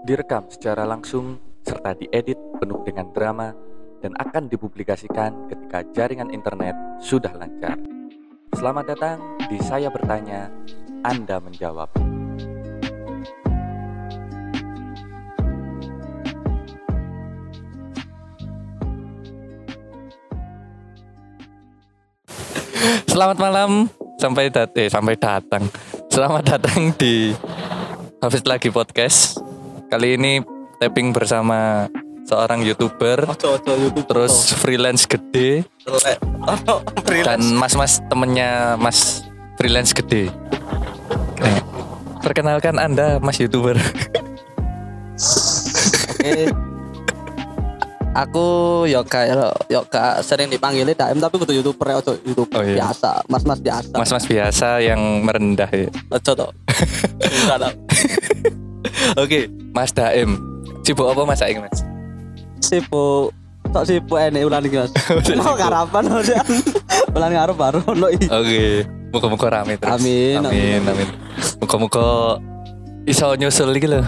direkam secara langsung serta diedit penuh dengan drama dan akan dipublikasikan ketika jaringan internet sudah lancar. Selamat datang di Saya Bertanya, Anda Menjawab. Selamat malam, sampai dat eh, sampai datang. Selamat datang di Hafiz lagi podcast. Kali ini tapping bersama seorang youtuber, YouTube terus freelance gede Ono dan mas-mas temennya mas freelance gede. Eh, perkenalkan anda mas youtuber. Oke. Aku Yoga Yoga sering dipanggil Daim tapi kudu youtuber ojo youtuber Oh, iya. biasa mas-mas biasa Mas-mas biasa yang merendah ya. ojo toh Oke, Mas Daim. Sibuk apa Mas Aing Mas? sibuk sok sibuk enek ulan iki mas mau karapan mas ulan ngarep baru ono iki Oke, muka-muka rame terus. Amin, amin, amin. Muka-muka iso nyusul iki lho.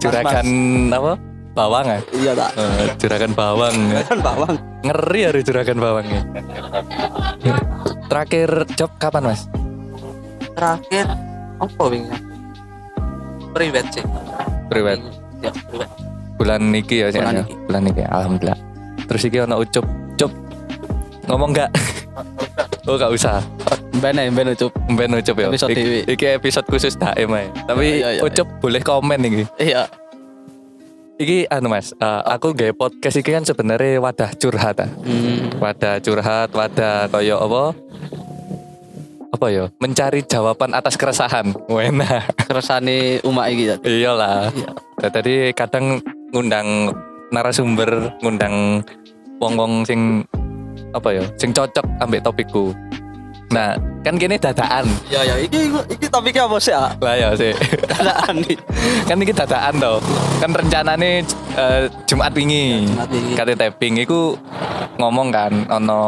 Juragan apa? Bawang ya? iya tak Eh, juragan bawang. ya. kan bawang Ngeri ya juragan bawangnya. Terakhir job kapan Mas? terakhir apa wingnya private sih Priwet. ya private Bulan niki ya Bulan ya? niki. Bulan niki. Alhamdulillah. Terus iki ono ucup, cup. Ngomong enggak? Oh, gak usah. bene bene cup Mben ucup ya. Episode Iki-. Iki episode khusus Daim ae. Tapi Iya, iya, iya. ucup boleh komen iki. iya Iki anu Mas, eh, aku gawe podcast iki kan sebenarnya wadah curhat ah. hmm. Wadah curhat, wadah koyo apa? Apa ya? Mencari jawaban atas keresahan. Wena. keresane umak iki ya Iyalah. Iya. Ya, Tadi kadang ngundang narasumber, ngundang wong-wong sing apa ya? Sing cocok ambek topikku. Nah, kan gini dadaan. ya ya iki iki topiknya apa sih ah Lah ya sih. dadaan nih kan ini dadaan toh. Kan rencanane eh, Jumat wingi. Jumat wingi. Kate tapping iku ngomong kan ono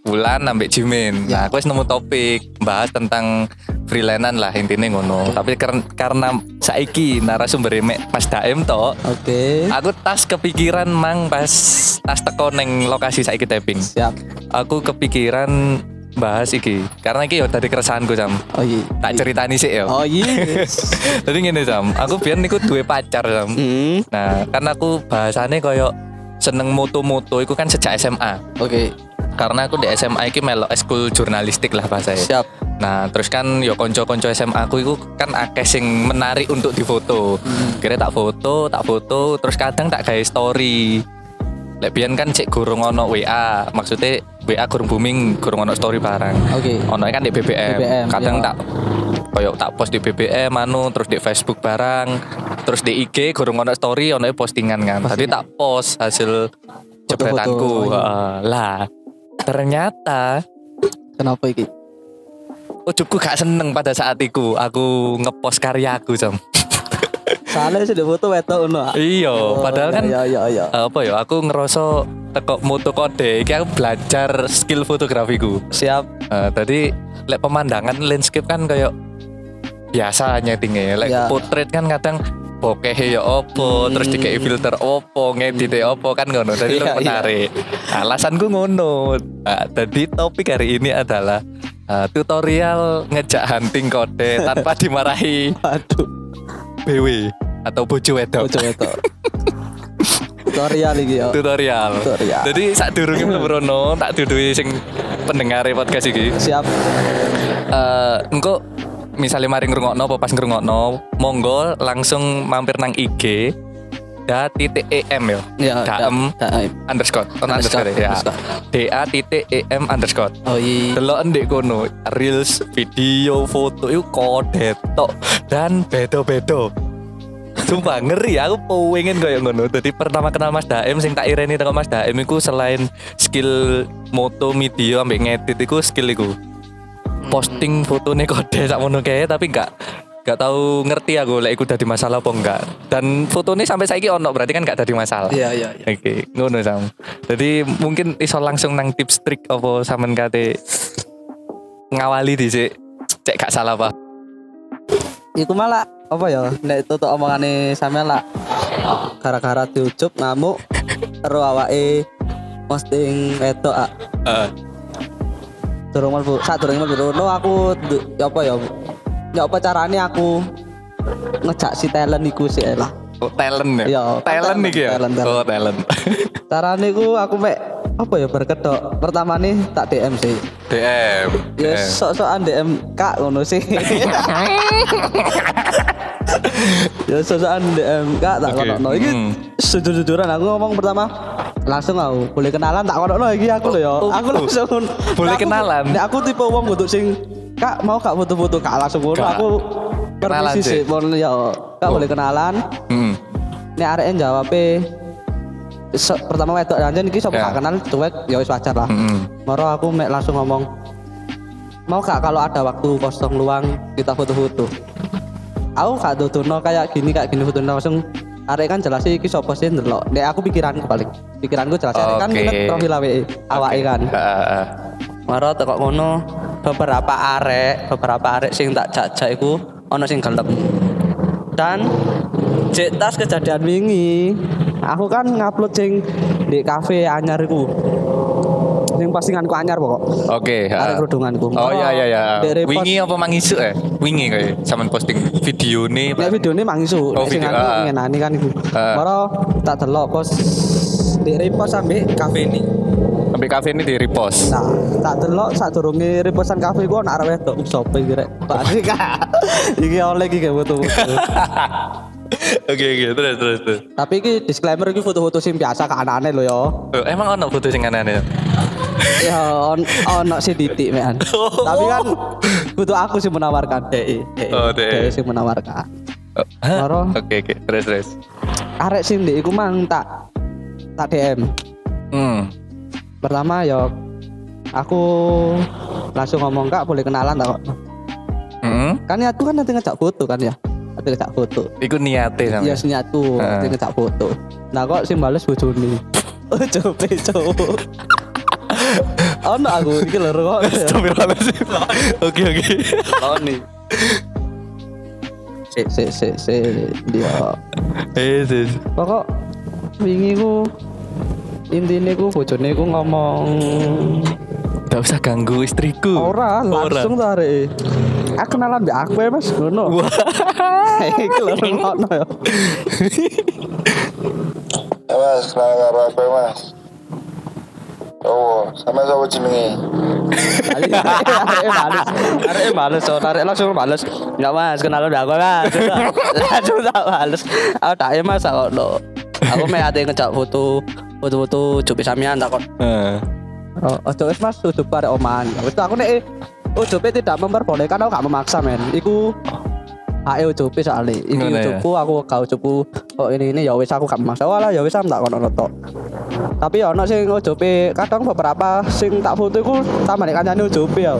bulan ambek Jimin. Ya. Nah, aku wis nemu topik bahas tentang freelanan lah intinya ngono. Tapi kar- karena saiki narasumber mek Mas Daem toh, oke aku tas kepikiran mang pas tas teko neng lokasi saiki tapping. siap Aku kepikiran bahas iki karena iki ya tadi keresahanku sam. oh iya Tak ceritani sih ya. oh iya Jadi ngene Sam, aku biar niku duwe pacar Sam. hmm. Nah, kan aku bahasane koyo seneng moto-moto iku kan sejak SMA. oke Karena aku di SMA iki melo eskul jurnalistik lah bahasa siap Nah, terus kan yo konco-konco SMA aku iku kan akeh sing menarik untuk difoto. Kira tak foto, tak foto, terus kadang tak gawe story. Lek biyen kan cek gurung ono WA, maksudnya WA gurung booming, gurung ono story barang. oke Ono kan di BBM. BBM, Kadang iya. tak koyo tak post di BBM anu terus di Facebook barang, terus di IG gurung ono story ono postingan kan. Tadi tak post hasil jepretanku. oh iya. Heeh. Lah, ternyata kenapa iki ujubku gak seneng pada saat itu aku ngepost karyaku jam. soalnya sudah foto wetok ono ah. iya, Oh, padahal kan ya ya ya apa ya aku ngerasa teko moto kode iki aku belajar skill fotografiku. siap Eh, tadi lek pemandangan landscape kan kayak biasa nyetingnya lek Ya. portrait kan kadang bokeh ya opo Hmm. terus dikei filter opo ngedit opo kan ngono. Tadi Iya, lebih menarik. Alasanku ngono. Nah, jadi topik hari ini adalah eh, tutorial ngejak hunting kode tanpa dimarahi aduh BW atau bojo wedok. Ojo wetok tutorial iki ya. Tutorial. Tutorial. jadi saat durungnya Brono tak dudui sing pendengar podcast iki. Siap. Eh engko misalnya mari ngrungokno apa pas ngrungokno monggo langsung mampir nang IG da titik em yo. Ya daem underscore on underscore, ya. da titik em underscore. Oh iya. Delok ndek kono reels video foto itu kode tok dan bedo-bedo. Sumpah ngeri aku pengen kayak ngono. Jadi pertama kenal Mas Daem sing tak ireni teko Mas Daem iku selain skill moto video ambek ngedit iku skill iku. Posting fotone kode sak ngono kae tapi enggak enggak tahu ngerti aku lek iku dadi masalah apa enggak. Dan fotone sampai saiki ono berarti kan enggak dadi masalah. iya iya iya. Oke, ngono sam. Jadi mungkin iso langsung nang tips trik apa sampean kate ngawali dhisik cek gak salah apa. iku malah apa ya nek tutuk omongane sampean lah gara-gara diucup ngamuk karo awake posting wedok ah. Heeh. Durung mlebu sak durung mlebu rono aku du- ya apa ya ya apa carane aku ngejak si talent iku sih lah Oh, talent ya? Iya, talent talent, nih ya? talent, talent. Oh, talent. carane ku aku mek apa ya berkedok pertama nih tak DM sih DM. ya DM. sok-sokan DM kak ngono sih ya sok-sokan DM kak tak Oke, kono iki hmm. sejujur-jujuran aku ngomong pertama langsung aku boleh kenalan tak kono iki aku lho ya aku oh. langsung Boleh kenalan? Nek aku tipe wong butuh sing kak mau kak foto-foto kak langsung ngono Kak. aku Kenalan permisi sih. pon ya kak Oh. boleh kenalan Hmm. nek arek jawab pertama wedok anjen iki sapa Ya. gak kenal cuek ya wis wajar lah. Hmm. Moro aku mek langsung ngomong mau gak kalau ada waktu kosong luang kita foto-foto. Aku gak dudono kayak gini kayak gini foto langsung arek kan jelas iki sapa sih ndelok. Nek aku pikiranku paling. Pikiranku jelas arek kan ngeliat profil awake awake kan. Heeh, tekok ngono beberapa arek, beberapa arek sing tak jajak iku ono sing gelem. Dan cek tas kejadian wingi, aku kan ngupload sing di kafe anyar iku. Sing postinganku anyar pokok. Oke, Arek heeh. kerudunganku. Oh iya iya iya. Wingi apa mangisu ya? Wingi kayak sampean posting video nih. Nek video ini mang isu, Oh, sing aku ngenani kan iku. Moro tak delok pos di repost sampe kafe ini. Sampai kafe ini di repost. Nah, tak delok sadurunge repostan kafe ku ana arek wedok sapa iki rek. Pak Kak. Iki oleh iki kayak foto-foto. Oke oke terus terus terus. Tapi iki disclaimer iki foto-foto sing biasa ke aneh lho ya. Oh, emang ono foto sing aneh Ya on ono sih titik mean. Tapi kan kudu aku sih menawarkan DE. Oh, sih menawarkan. Oh? Moro. Oke oke terus terus. Arek sing ndek iku mang tak tak DM. Hmm. Pertama ya aku langsung ngomong kak boleh kenalan tak kok. Hmm. Kan niatku kan nanti ngejak foto kan ya. Nanti ngejak foto. Iku niate sama. Iya niatku Heeh. nanti ngejak foto. Nah kok sing bales bojone. Oh coba coba. Ono aku iki lho kok. Astagfirullahaladzim. Oke oke. Oni. Si si si si dia. Eh sis. Pokok wingi ku intine ku bojone ku ngomong Gak usah ganggu istriku. ora langsung tarik. Aku kenalan mbak aku ya Mas ngono. Wah. Iki lho ngono ya. Ya mas, kenal karo aku ya mas Oh, sama sama jenenge Arek males. Arek males, so arek langsung males. Enggak Mas, kenalan mbak aku Mas. Langsung tak males. Aku tak ya Mas kok no. Aku mek ate ngejak foto foto-foto cupi samian tak kok. Heeh. Oh, ojo wis Mas tutup arek oman. Ya Wis aku nek UJP tidak memperbolehkan aku gak memaksa men. Iku Ae UJP soalnya. Iki Ngono ya? Aku gak UJPku kok ini ini ya wis aku gak memaksa. Walah ya wis tak kono tok. Tapi ono sing UJP kadang beberapa sing tak foto iku sama nek kancane UJP ya.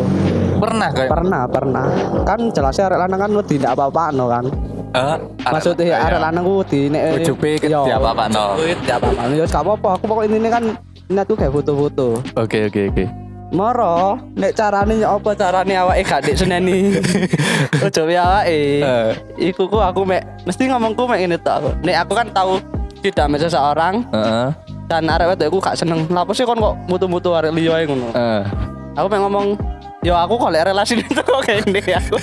Pernah kayak. Pernah, pernah. Kan jelasnya arek lanang kan wedi ndak apa-apa no kan. Eh, Maksudnya arek lanang ku wedi nek UJP ke Iya. di apa-apakno. Tidak apa-apa. Ya gak apa-apa. Aku pokok ini kan niat tuh kayak foto-foto. Oke oke oke. Moro, nek carane ya apa carane awake gak dik seneni. Ojo wae awake. Eh. Iku ku aku mek mesti ngomongku mek ngene tok. aku. Nek aku kan tahu tidak sama seseorang Heeh. dan arek wedok iku gak seneng. Lah apa sih kon kok mutu-mutu arek liya ae ngono. Eh. Aku mek ngomong Yo aku kok lek relasi itu kok kayak ini aku.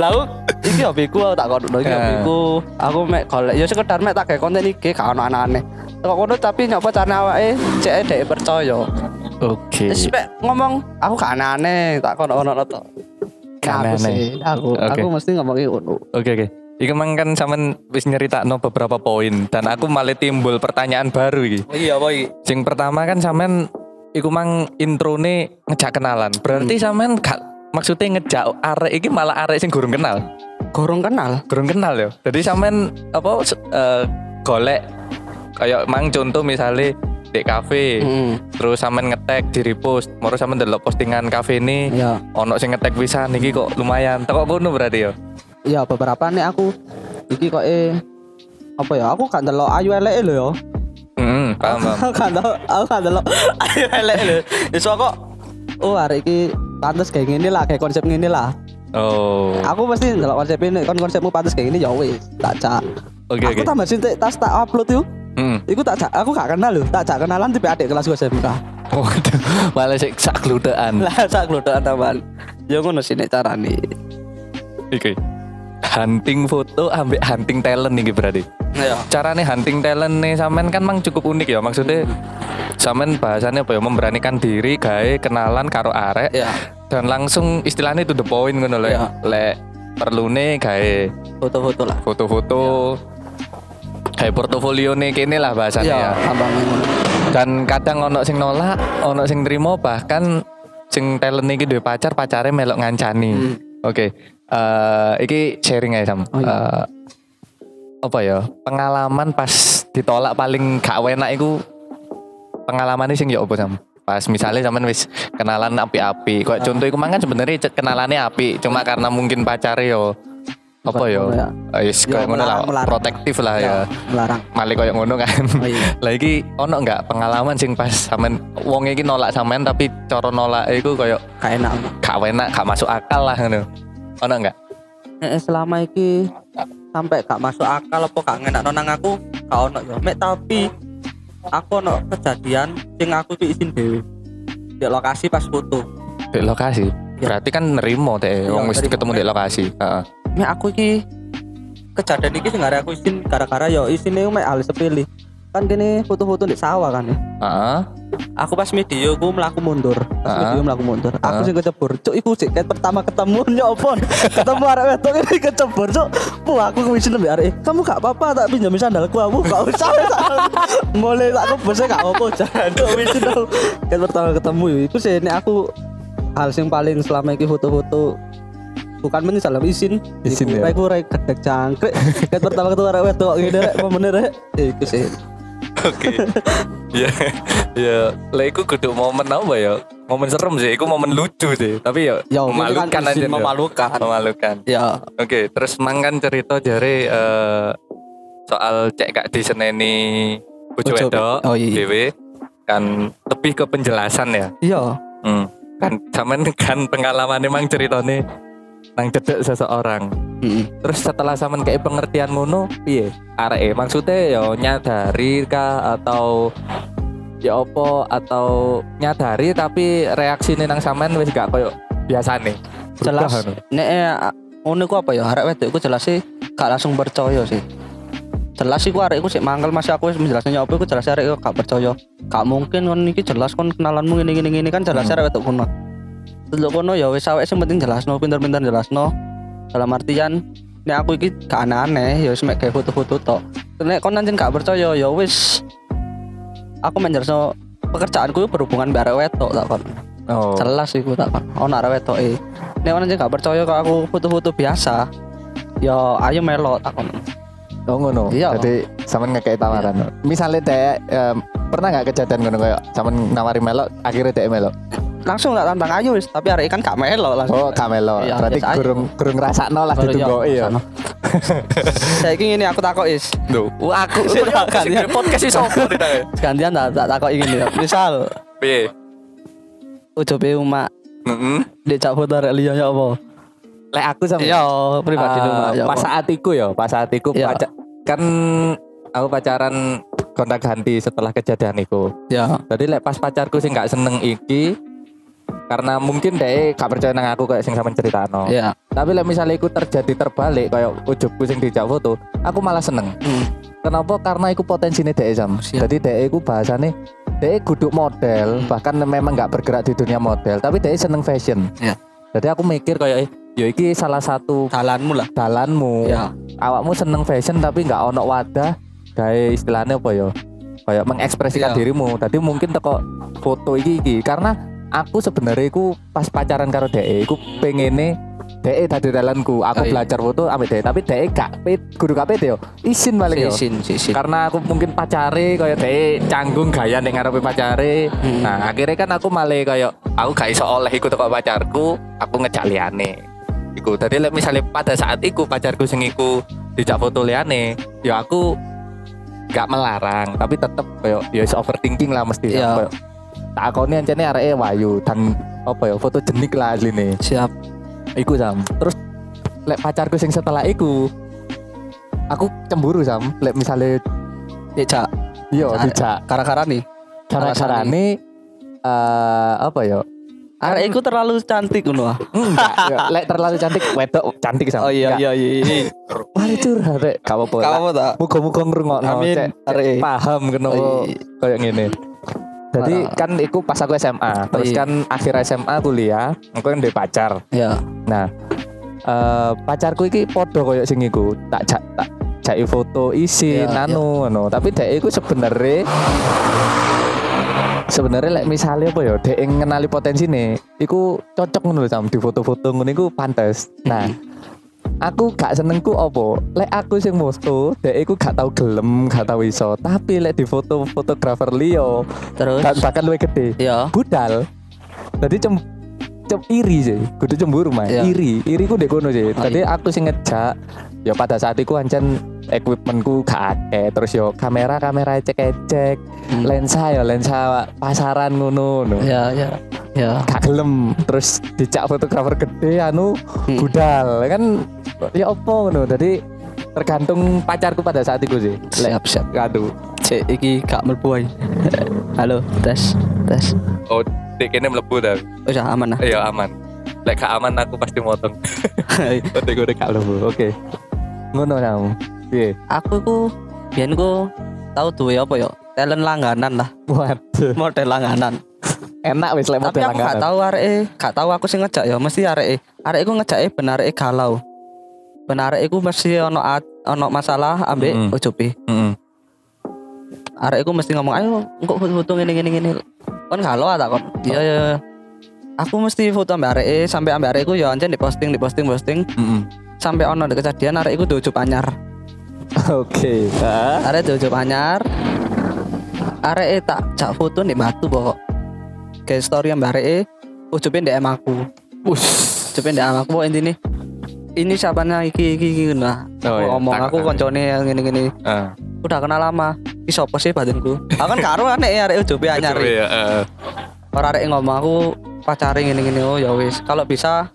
Lalu iki hobiku aku tak kono iki Eh. hobiku. Aku mek golek ya sekedar mek tak gawe konten iki gak ono aneh-aneh. Kok kono tapi nyoba carane awake cek dhek percaya. Oke. Terus mek ngomong aku gak aneh, tak kono ono to. Gak Aku aneh. sih, aku Oke. aku mesti ngomongin ngono. Oke oke. Iku mang kan sampean wis nyeritakno beberapa poin dan aku malah timbul pertanyaan baru iki. Iya, boy. Sing pertama kan sampean iku mang introne ngejak kenalan. Berarti sampean gak maksudnya ngejak arek iki malah arek sing gurung kenal. Gorong kenal. Gurung kenal ya. Jadi sampean apa eh, golek kayak mang contoh misalnya di kafe Heeh. terus sampean ngetek di repost moro sampean delok postingan kafe ini Iya. ono sing ngetek pisan iki kok lumayan tekok kono berarti ya Iya, beberapa nih aku iki kok eh apa ya? Aku gak ndelok ayu eleke lho ya. hmm paham paham Aku gak ndelok, aku gak ndelok ayu eleke lho. Iso kok oh hari iki pantes kayak gini lah, kayak konsep gini lah. Oh. Aku pasti ndelok konsep ini, kon konsepmu pantas kayak gini ya wis, tak cak. Oke aku oke. tambah cinta tas tak upload yuk. Hmm. Iku tak cak, aku gak kenal loh, tak cak kenalan tipe adik kelas gue SMK. Waduh, malah sik sak gludekan. Lah sak glodokan tambahan. Ya ngono sih nek carane. Iki. Hunting foto ambek hunting talent nih berarti. Ya. Carane hunting talent nih sampean kan mang cukup unik ya maksudnya sampean bahasannya apa ya memberanikan diri gawe kenalan karo arek Ya, dan langsung istilahnya itu the point ngono lho. Ya. Lek perlune gawe foto-foto lah. foto-foto kayak portofolio nih kene lah bahasanya ya. Ya. Dan kadang ono sing nolak, ono sing terima bahkan sing talent iki duwe pacar, pacare melok ngancani. Hmm. Oke. Eh iki sharing aja Sam. Oh, iya. Eh, apa ya? Pengalaman pas ditolak paling gak enak iku pengalaman sing ya apa Sam? Pas misalnya sampean wis kenalan api-api. Kok contoh iku mangan sebenarnya kenalannya api, cuma karena mungkin pacare yo apa yo? Ya. Eh, Yes, Ya, kayak ngono lah, melarang, protektif lah ya. melarang. Malik koyo ngono kan. Oh iya. Lah iki ono enggak pengalaman sing pas sampean wong iki nolak sampean tapi cara nolak iku koyo Gak enak. gak enak, gak masuk akal lah ngono. Ono enggak? Nek selama iki sampai gak masuk akal apa gak ngenak nang aku gak ono ya. Mek tapi aku ono kejadian sing aku ki izin dhewe. Di lokasi pas foto. Di lokasi. Ya. Berarti kan nerimo teh Iya, wong wis ketemu di lokasi. Heeh. Mek aku iki kejadian iki sing aku izin gara-gara ya isine mek hal sepele. Kan kene foto-foto di sawah kan ya. Heeh. Aku pas video ku melaku mundur. Pas Ah. video melaku mundur. Aku Ah. sing kecebur. Cuk iku sik ket pertama ketemu ya opon. ketemu arek wedok ini kecebur cuk. Bu aku wis lebih arek. "Eh, Kamu gak apa-apa tak pinjam sandalku aku gak usah. Mulai tak aku bose gak apa jangan cuk wis. Ket pertama ketemu iku sih nek aku hal sing paling selama iki foto-foto bukan menyesal izin Izin, Iku, ya. Iku rek gedek jangkrik Ket pertama ketemu arek wedok ngene rek momennya rek iku sih Oke. Ya, ya, lah iku kudu momen apa ya? Momen serem sih, iku momen lucu sih. Tapi ya, Ya, memalukan kan aja. izin memalukan. Memalukan. ya Oke, terus mangan cerita jare eh, soal cek gak diseneni bojo Bojo- wedok oh, iya. dhewe kan lebih ke penjelasan ya. iya Hmm. Kan sampean kan pengalaman emang ceritane nang cedek seseorang. Heeh. Terus setelah sampean kayak pengertian ngono, piye? Areke maksudnya ya nyadari kah atau ya apa atau nyadari tapi reaksine nang sampean wis gak koyo biasane. jelas Berubah, anu. nek eh, ngono ku apa ya arek wedok iku jelas sih gak langsung percaya sih jelas sih ku arek iku sik mangkel masih aku wis menjelasnya apa iku jelas arek gak percaya gak mungkin kon iki jelas kon kenalanmu ngene ngene kan jelas Hmm. arek wedok kono Teluk kono ya wis awake sing penting jelasno pinter-pinter jelasno. Dalam artian nek aku iki gak aneh-aneh ya wis mek gawe foto-foto tok. Nek kon nanti gak percaya ya wis. Aku menjelasno pekerjaanku berhubungan mbak arek wedok tak kon Oh. jelas iku tak kon ono arek wedok e. Nek ono gak percaya kok aku foto-foto biasa ya ayo melo tak kon Oh ngono. Iya. Jadi sampean ngekei tawaran. Misalnya dek em, pernah nggak kejadian ngono kayak sampean nawari melok akhirnya dek melok. langsung tak tantang ayo wis tapi arek kan gak melo langsung Oh, gak melok. Iya, Berarti kurang kurang ngrasakno lah Baru ditunggoki ya. sana. Saiki ngene aku takok is. Duh, aku gantian. podcast iso apa ditanya? Gantian tak tak takok ngene ya. Misal Piye? ujobe umak Heeh. dicak foto arek liya ya apa? Lek aku sama Iya, pribadi Eh, umak ya. pas saatiku ya, pas saatiku Iya. pacar kan aku pacaran kontak ganti setelah kejadian itu. Ya. Jadi lek pas pacarku sih nggak seneng iki karena mungkin deh gak percaya nang aku kayak sing sama ceritano. Ya. Tapi lek misalnya iku terjadi terbalik kayak ujubku sing dijak foto, aku malah seneng. Hmm. Kenapa? Karena iku potensinya dek Sam. Siap. Jadi dek iku bahasane dek guduk model, bahkan memang nggak bergerak di dunia model, tapi dek seneng fashion. Iya. Jadi aku mikir kayak ya iki salah satu Jalanmu lah. dalanmu. Ya. Awakmu seneng fashion tapi nggak ono wadah kayak istilahnya apa ya? Kayak mengekspresikan Iya. dirimu. Tadi mungkin teko foto iki iki karena aku sebenarnya iku pas pacaran karo dek iku pengene dek tadi dalanku. Aku Oh, iya. belajar foto ambek dek, tapi dek gak guru gak pet yo. Isin paling yo. Sisin. Karena aku mungkin pacare kayak dek canggung gaya ning ngarepe pacare. Hmm. Nah, akhirnya kan aku malah kayak aku gak iso oleh iku teko pacarku, aku ngejak liane. Iku tadi misalnya pada saat iku pacarku sing iku dijak foto liane, ya aku gak melarang, tapi tetep kayak ya is overthinking lah mesti. Iya. Kayak, Tak akoni ancene areke wayu dan apa ya foto jenik lah asline. Siap. Iku Sam. Terus lek pacarku sing setelah iku aku cemburu Sam. Lek misalnya Dijak. iya dijak Gara-gara nih. cara-carane eh apa ya? Arek iku terlalu cantik ngono ah. Enggak, lek terlalu cantik wedok cantik Sam. Oh iya Enggak. iya iya. Mari curhat rek. Gak apa tak? Muga-muga ngrungokno Amin. Arek. paham kenapa Oh, iya. kayak ngene. Jadi kan iku pas aku SMA, terus iya. kan akhir SMA kuliah, aku kan ndek pacar. Ya. Nah, eh pacarku iki podo koyo sing iku, tak jak tak jaki foto isin Iya, anu anu, tapi dek iku sebenarnya sebenarnya lek misalnya apa ya dek ngenali potensi nih iku cocok ngono lho Sam di foto-foto ngono iku pantes. Nah aku gak senengku apa lek aku sing foto dek iku gak tau gelem gak tau iso. Tapi lek di foto fotografer Leo Terus? dan bahkan luwih gede. Ya. budal. Jadi cem cem iri sih. Kudu cemburu mah Iya. iri. Iri ku dek kono sih. Tadi aku sing ngejak ya pada saat itu ancen equipmentku gak akeh terus yo kamera kamera cek cek Hmm. lensa ya lensa pasaran ngono ngono Ya ya. Ya. gak gelem terus dicak fotografer gede anu Hmm. budal kan ya opo ngono jadi tergantung pacarku pada saat itu sih lek Siap siap. aduh Cek iki gak mlebu ae. Halo, tes. Tes. oh dek kene mlebu dah Wis ah, aman ah. iya aman lek gak aman aku pasti motong oh dek gue gak mlebu oke ngono kamu piye aku ku biyen ku tahu duwe apa ya? Talent langganan lah, waduh model langganan. enak wis lek Tapi model aku gak tahu areke, gak tahu aku sing ngejak ya, mesti areke. Areke ku ngejake ben areke galau. Ben areke ku mesti ono at- ono masalah ambek Mm. ucupi. Heeh. Arek iku mesti ngomong, "Ayo, kok foto-foto ngene ngene ngene." Kon galau tak kon. Iya ya. Aku mesti foto ambek arek sampai ambek arek ya ancen di posting di posting posting Heeh. Sampai ono ada kejadian arek iku diucup anyar. oke ah Arek diucup anyar. Arek tak jak foto nih batu pokok. Kayak story ambek arek ucupin DM aku. us Ucupin DM aku intine ini siapanya iki iki iki nah. Oh, Aku iya. ngomong aku koncone yang gini gini ah udah kenal lama Iki sopo sih batinku Aku kan karo aneh ya arek anyar ya eh. Orang arek ngomong aku pacarin gini gini oh ya wis kalau bisa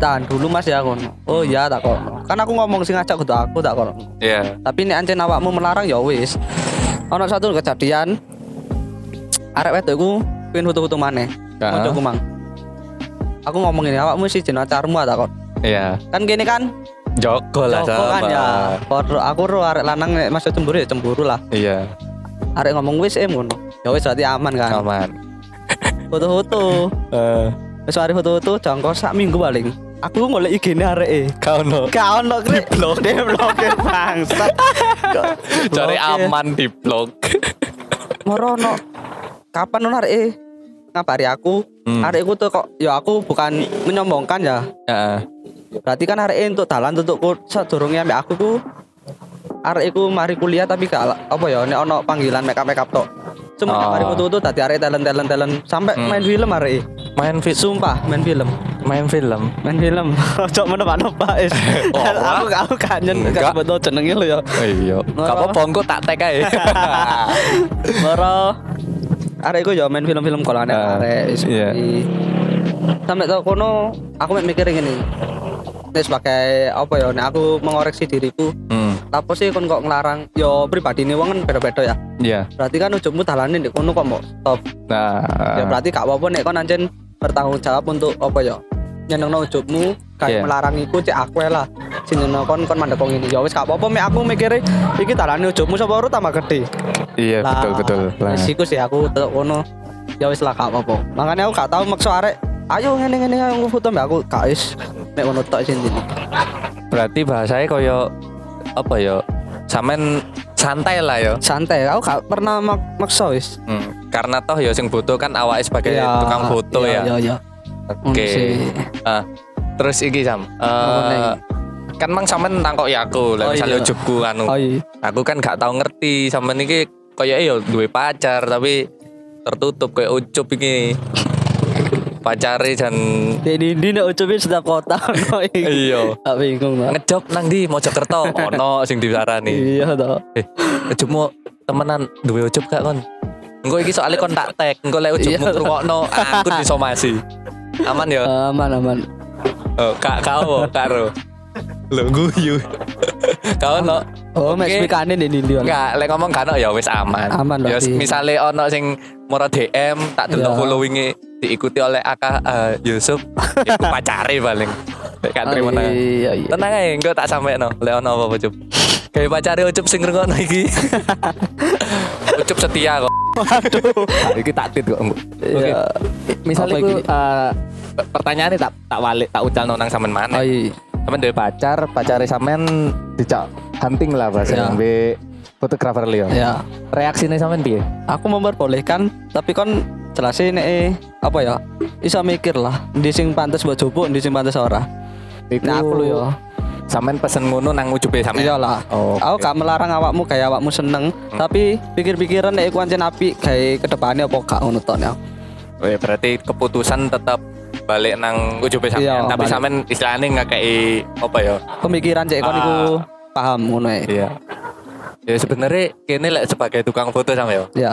ditahan dulu mas ya kon oh iya tak kok kan aku ngomong sing ngajak kudu aku tak kok iya. Tapi ini ancen awakmu melarang ya wis. Ono satu kejadian. Arek wedok iku pengen foto-foto maneh. Mojoku mang. Aku ngomong ini awakmu sih jeneng pacarmu tak kok iya. Kan gini kan? Joko lah Joko kan ya. Aku ro arek lanang masuk cemburu ya cemburu lah. Iya, arek ngomong wis em ngono. Ya wis berarti aman kan? Aman. foto-foto Eh, Wis mari foto-foto jangkau sak minggu paling. Aku golek IG-ne areke. kau no. Kau ono krip blok dia blokir bangsat. Cari aman di blog. Morono. Kapan ono areke ngabari aku? Hmm. Arekku tuh kok ya aku bukan menyombongkan ya. Heeh. Berarti kan areke untuk dalan untuk sadurunge ambek aku ku arekku mari kuliah tapi gak apa ya nek ono panggilan make up make up tok. Cuma Oh. oh. mari foto-foto tadi arek talent talent talent sampai Hmm. main film arek. Main fit, Sumpah main film. Main film. main film. Ojo menebak-nebak is. Oh, aku aku kangen gak sebut jenenge lho ya. Iya. Gak apa-apa engko tak tag ae. Moro arek iku ya main film-film kalau aneh arek iya. sampai tau kono aku mikir gini Nek sebagai apa ya nek aku mengoreksi diriku Hmm. apa sih kon kok ngelarang? Yo pribadi ini wong kan beda-beda ya. Iya. berarti kan ujungmu dalane di kono kok mau stop. Nah, ya berarti gak apa-apa nek kon anjen bertanggung jawab untuk apa ya nyenengno ujungmu kayak Iya. melarang iku cek aku lah sing nyenengno kon kon mandek wong ini ya wis gak apa-apa mek aku mikire iki dalane ujungmu sapa ora tambah gede iya Lah, betul betul. Lah. wis iku sih aku tetep kono ya wis lah gak apa-apa makanya aku gak tau maksa arek ayo ngene ngene aku foto mbak aku gak wis mek ngono tok sing ini Berarti bahasanya koyo apa ya? Samen santai lah ya. santai aku gak pernah mak maksa wis Hmm. Karena toh ya sing foto kan awake sebagai Iya, tukang foto iya, ya. iya iya Oke. Ngono sih. Ah, terus iki Sam. Eh kan mang sampean nangkok ya aku, lah Oh, misalnya ujubku anu. oh iya Aku kan gak tau ngerti sampean iki koyo ya duwe pacar tapi tertutup kayak ucup iki. Pacare jan Jadi ini nek ucapin setiap kota ono iya. Tak bingung lah. Ngejob nang di Mojokerto ono sing diwarani. Iya toh. Eh, ujubmu temenan duwe ujub gak kon? Engko iki soalnya kon tak tag, engko lek ujubmu Iya. ngrungokno aku disomasi. Aman ya? Aman aman. Oh, kak kau karo. Lho guyu. Kau no. Oh, mek Oke. spikane nih Nindi. Enggak, lek ngomong kan ya wis aman. Aman Ya misale ono sing moro DM tak delok Ya. followinge diikuti oleh Aka eh, Yusuf, iku pacare paling. Gak terima nang. Iya, iya. Tenang ae, engko tak sampekno. Lek ono apa-apa, Cup. Kayak pacare Ucup sing ngrungokno iki. Ucup setia kok. Waduh. iki tak tit kok. Oke. Iya. Misalnya iku iki? eh, pertanyaannya tak tak balik tak ucalno nang sampean Oh mana. iya. Sampean duwe pacar, pacare sampean dicak hunting lah bahasa Ya. be fotografer liya. Ya. Reaksinya sampean piye? Aku memperbolehkan, tapi kon jelasin eh apa ya? Bisa mikir lah, di sing pantes buat jopo, di sing pantes ora. Iku Nah, aku lho ya. Sampean pesen ngono nang ujube sampean. Iyalah. Oh, Aku oke. gak melarang awakmu kayak awakmu seneng, tapi pikir-pikiran nek iku ancen apik gawe ke depannya apa gak ngono to ya, berarti keputusan tetap balik nang ujube sampean, Iya, tapi balik. sampean istilahnya ngakei apa ya? Pemikiran cek kon Ah. iku paham ngono ya. Iya. Ya sebenarnya kini lek sebagai tukang foto sama ya. Ya.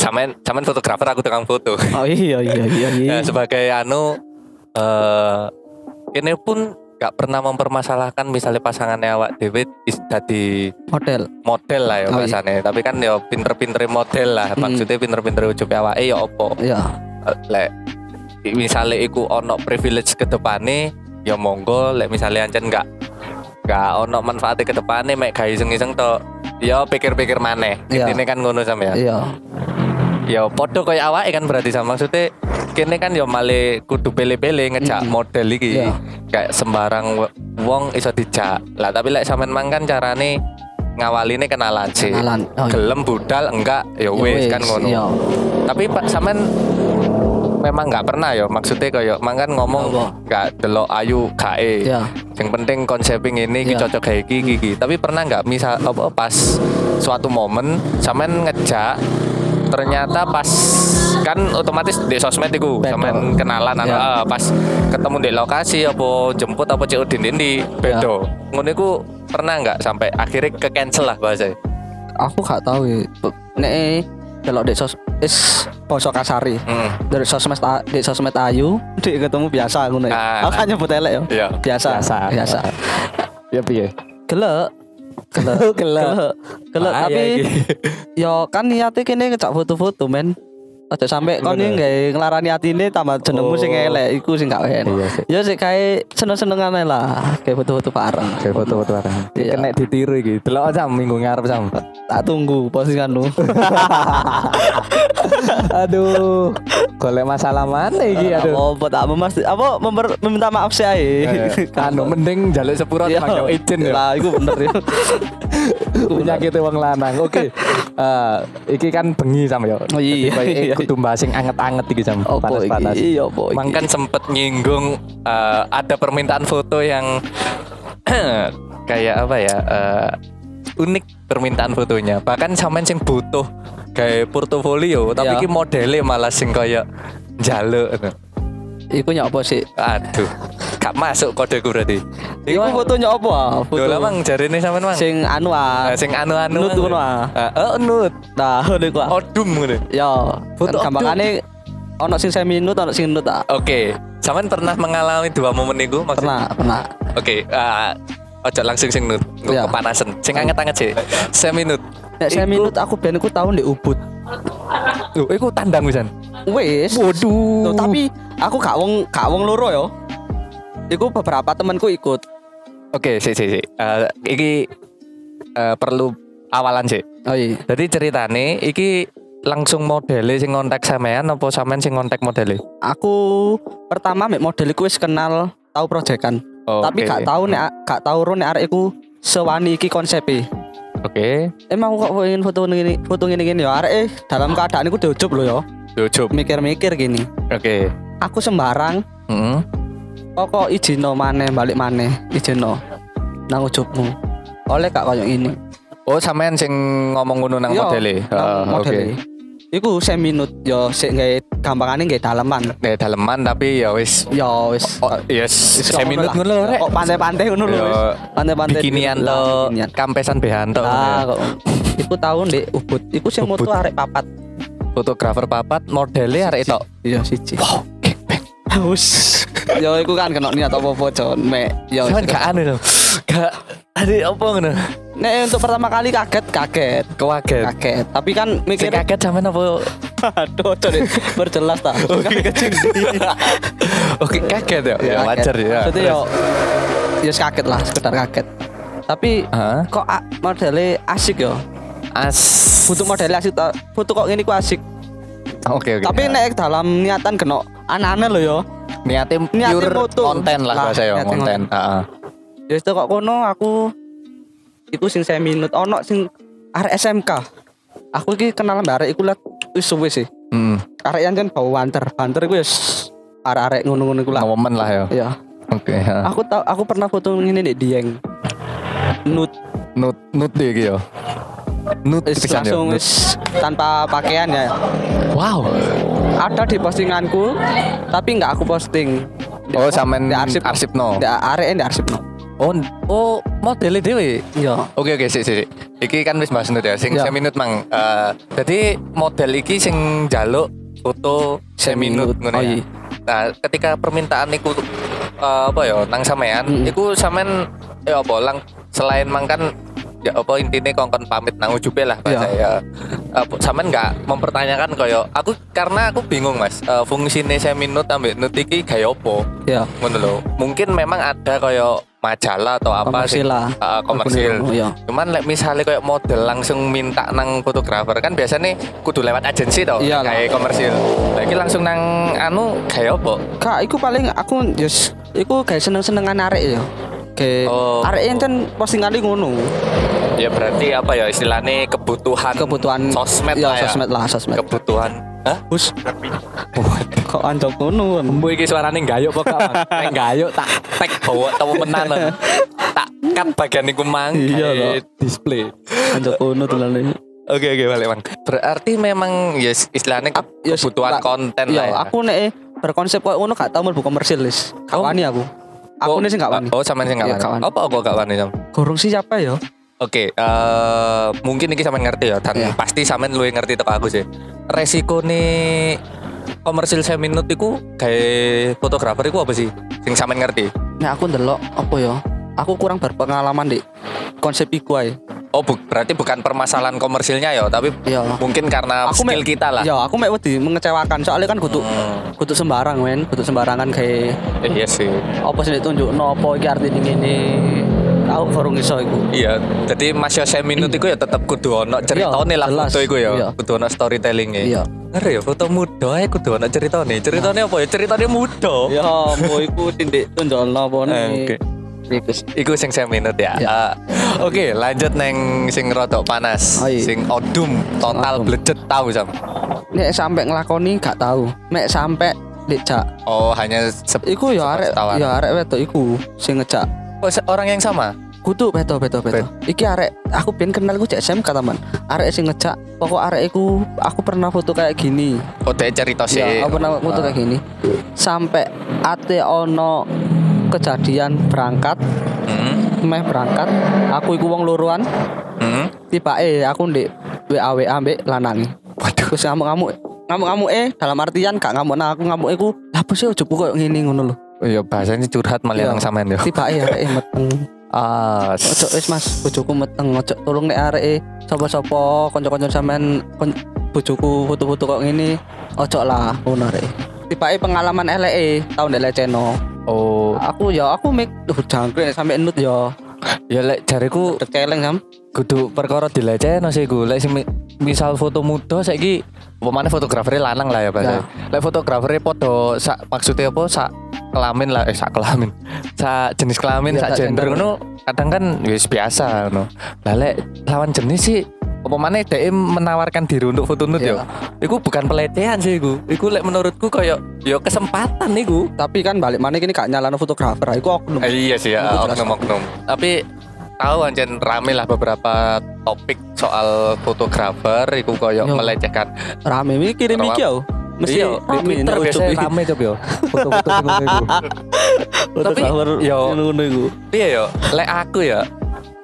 Sampean sampean fotografer aku tukang foto. Oh iya iya iya iya. Ya, sebagai anu eh kini pun gak pernah mempermasalahkan misalnya pasangannya awak David is dadi Model. model lah ya Oh, iya. Tapi kan ya pinter-pinter model lah. Hmm. Maksudnya pinter-pinter ujube awake ya opo. Ya. Eh, lek misalnya iku ono privilege ke depane ya monggo lek misalnya ancen enggak enggak ono manfaatnya ke depane mek gawe iseng-iseng to ya pikir-pikir maneh Iya. intine kan ngono sama ya Iya. ya podo koyo awake kan berarti sama maksudnya kene kan ya male kudu pele-pele ngejak Mm. model iki Iya. kayak sembarang wong iso dijak lah tapi lek sampean mang kan carane ngawaline kenalan sih Kenalan. Oh, iya. gelem budal enggak ya Ya wis kan ngono Iya. tapi pak sampean memang nggak pernah ya maksudnya kayak mangan ngomong nggak delok ayu kae Iya. yang penting konseping ini Iya. cocok kayak iki iki tapi pernah nggak misal apa pas suatu momen sampean ngejak ternyata pas kan otomatis di sosmed itu sampean kenalan Iya. ah, pas ketemu di lokasi apa jemput apa COD di bedo ngono iku pernah nggak sampai akhirnya ke cancel lah bahasa Aku gak tahu ya. Nek kalau di sos is poso kasari. hmm. Dari sosmed a- di sosmed ayu, di ketemu biasa ngono ya. Ah. Aku kan nyebut elek ya. Iya. Biasa. Biasa. Biasa. ya piye Gelek. Gelek. Gelek. Gelek tapi yo kan niate kene ngecak foto-foto men. Aja sampe kon Bener. iki gawe nglarani atine tambah jenengmu sing Oh. elek iku sing gak. Iya sih. Ya sik kae seneng-senengan lah, kayak foto-foto bareng. Kayak foto-foto bareng. Iya. Kena ditiru iki. Delok sam minggu ngarep sam. Tak tunggu postinganmu. aduh. Golek masalah mana iki aduh. Apa tak memas apa meminta maaf sih ae. Anu mending jaluk sepuro Iya. pakai izin ya. Lah iku bener ya. Penyakit wong lanang. Oke. Eh iki kan bengi sam ya. Oh, iya. Kudu bahas sing anget-anget iki. Apa Panas-panas. Iya apa iki? Mang kan sempet nyinggung eh, ada permintaan foto yang kayak apa ya? eh, unik permintaan fotonya. Bahkan sampean sing butuh kayak portofolio, tapi Iya. iki modelnya malah sing kayak jaluk. Iku nyopo sih? Aduh, gak masuk kodeku berarti. Iku apa? ah? Foto Lho lah mang jarine sampean mang. sing anu ah. Eh, sing anu-anu. Nut ngono ah. Heeh, nut. Nah, ngono iku. ah. Odum ngono. Ya, Foto gampangane ono sing semi minut, ono sing nut ah. Oke, sampean pernah mengalami dua momen itu maksudnya? Pernah, pernah. Oke, eh, ojo langsung sing nut, Iya. kepanasan. Sing anget-anget sih. Seminut. Nek semi minut aku ben iku tahun di Ubud. Lho, iku tandang wisan. Wis. Waduh. Tapi aku gak wong gak wong loro yo. Iku beberapa temanku ikut. Oke, sih sih sih. Eh, iki eh, perlu awalan sih. Oh iya. Jadi ceritane iki langsung modele sing ngontak sampean apa sampean sing ngontak modele? Aku pertama mek model iku wis kenal tahu proyekan. Oh, tapi oke. gak tahu nek gak tahu ro nek arek iku sewani iki konsepe. Oke. Emang aku kok pengen foto ngene foto ngene gini ya arek eh dalam keadaan iku diujup lho ya. Youtube. Mikir-mikir gini. Oke. Aku sembarang Heeh. Pokok izino maneh balik maneh izino nang ujubmu. Oleh kak koyo ini. Oh, sampean sing ngomong ngono nang Yo, modele. Heeh, modele. Oke. Iku seminut yo sik gawe gampangane gawe daleman. Nek daleman tapi ya wis Oh, yes, wis seminut ngono lho, Rek. Kok pantai-pantai ngono lho. Pantai-pantai Bikinian to, kampesan behanto. Lah kok. Iku tahun di Ubud. Iku sing moto arek papat. Fotografer papat modele arek itu. Iya siji. Wow, gangbang. Wus. Yo iku kan kena niat apa-apa Jon. Mek yo. Cuman gak anu lho. Gak ada apa ngono. Nek untuk pertama kali kaget kaget. Kaget. Kaget. Tapi kan Sing mikir kaget sampean apa? aduh Jon berjelas ta. Kecil. Oke, kaget ya. Ya kaget. wajar ya. Maksudnya yo ya kaget lah, sekedar kaget. Tapi Hah? kok modelnya asik yo. As. Foto modelnya asik ta. Foto kok ngene ku asik. Oke oke. Tapi nek dalam niatan kena aneh-aneh lho yo. niatnya niatnya pure konten lah bahasa ya niatnya konten. Heeh. Ya itu kok kono aku iku sing saya minut ono sing arek SMK. Aku iki kenal mbak arek iku lah wis suwe sih. Hmm. Arek yang kan bau banter. Banter iku wis arek-arek ngono-ngono iku lah. Momen lah ya. Iya. Oke. ha. Aku tau aku pernah foto ngene di Dieng. Nut Nut nut deh gitu. ya. Nut pisan ya, langsung tanpa pakaian ya. Wow. Ada di postinganku tapi nggak aku posting. Oh sampean di arsip arsip no. Di arek di arsip no. Oh oh modele dhewe. Iya. Oke oke sik sik. sik. Iki kan wis bahas ya. Sing Ya. seminut mang. Eh jadi model iki sing jaluk foto seminut ngono Oh, ya. Nah, ketika permintaan iku eh, apa ya nang sampean, Mm. iku sampean ya apa lang selain mang kan ya apa intinya kongkon pamit nang ujube lah bahasa ya. Apa sampean nggak mempertanyakan koyo aku karena aku bingung Mas. Uh, fungsine seminut ambek nut iki gaya apa? Iya. ngono lho. Mungkin memang ada koyo majalah atau apa Komersil lah. Uh, komersil. Oh, iya. Cuman lek misalnya kayak model langsung minta nang fotografer kan biasanya kudu lewat agensi toh Iya lah. kayak komersil. Lagi langsung nang anu kayak apa? Kak, iku paling aku just iku kayak seneng-senengan arek ya. Kayak Oh. arek yang kan postingan ngono. Ya berarti apa ya istilahnya kebutuhan Kebutuhan sosmed ya, lah ya. sosmed lah, sosmed. Kebutuhan. Hah? Bus. Kok anjok ngono. kan? Embu iki suarane gayuk kok Kak. Nek gayuk tak tag bawa temenan. tak cut bagian iku mang Iya, kok. display. Anjok ngono tulane. Oke oke balik bang. Berarti memang ya istilahnya ke- Ya, kebutuhan lah, konten iya, lah ya. aku nek berkonsep kok ngono gak tau mlebu komersil lis. Gak Oh. aku. Aku nih sing gak wani. Oh sama sing gak Iya, wani. Apa kok gak wani Sam? Gorong siapa ya? Oke, eh mungkin ini sampean ngerti ya, dan Iya. pasti sampean luwih ngerti teko aku sih. Resiko nih komersil seminut iku kayak fotografer iku apa sih? Sing sampean ngerti? Nek aku ndelok apa ya? Aku kurang berpengalaman di konsep iku ae. Oh, bu- berarti bukan permasalahan komersilnya ya, tapi Iya. mungkin karena Aku skill kita lah. Ya, aku mek wedi mengecewakan soalnya kan kudu Hmm, kudu sembarang men, kudu sembarangan kayak eh, iya sih. apa sih ditunjuk no apa iki artine ngene. Aku kurang iso iku. Iya, jadi Mas Yo seminut iku ya tetep kudu ono ceritane lah foto iku ya. Iya. Kudu ono storytelling Iya. Ngeri ya foto muda ae kudu ono ceritane. Ceritane apa ya? Ceritane muda. Ya, mau iku tindik tunjukno apa Eh. Oke. Iku sing seminut ya. Ya. Ah, Oke, lanjut neng sing rodok panas. Oh, iya. Sing odum total blejet tahu sam. Nek sampai ngelakoni gak tahu. Mek sampai dijak. Oh, hanya sep- Iku ya arek ya arek wedok iku sing ngejak. Oh, orang yang sama. Kudu beto beto beto. Iki arek aku pengen kenal ku cek SMK teman. Arek sing ngejak. Pokok arek iku aku pernah foto kayak gini. Oh, dia cerita sih. Ya, aku pernah foto kayak gini. Sampai ate ono kejadian berangkat, Hmm. meh berangkat. Aku iku wong luruan. Hmm. Tiba eh aku ndek WA WA ambek lanang. Waduh. Terus ngamuk-ngamuk. Ngamuk-ngamuk eh dalam artian gak ngamuk nah aku ngamuk iku. Lah sih ojo kok ngene ngono lho. Iya bahasanya curhat malah Iya. yang sampean yo. Tiba eh arek meteng. Ah, Ojo wis Mas, bojoku meteng. Ojo tolong nek arek sapa-sapa kanca-kanca sampean kon- bojoku foto-foto kok ngene. Ojo lah ngono arek. Tiba eh pengalaman eleke tau ndek leceno. oh, Aku ya aku mik duh jangkrik sampe nut ya. ya lek jariku Udah celeng sam. kudu perkara dilecehno sih gue. Lek sing mi- misal foto muda saiki pemane fotografernya lanang lah ya. Ya. Lek fotografernya podo sak maksudnya apa sak kelamin lah eh sak kelamin. Sak jenis kelamin, Ya, sak gender ngono kadang kan wis biasa ngono. Lah lek lawan jenis sih apa mana dia menawarkan diri untuk foto nut Ya. ya. Iku bukan pelecehan sih iku. Iku lek menurutku kayak ya kesempatan iku. Tapi kan balik mana gini gak nyalano fotografer. Iku oknum. Eh, iya sih ya, Itu jelas. oknum-oknum. Tapi tahu anjen rame lah beberapa topik soal fotografer iku koyo Yo. melecehkan. Rame ini kirim iki yo. Mesti di Twitter biasanya rame coba yo. Foto-foto ngono iku. Fotografer yo. ngono iku. Iya yo, lek aku ya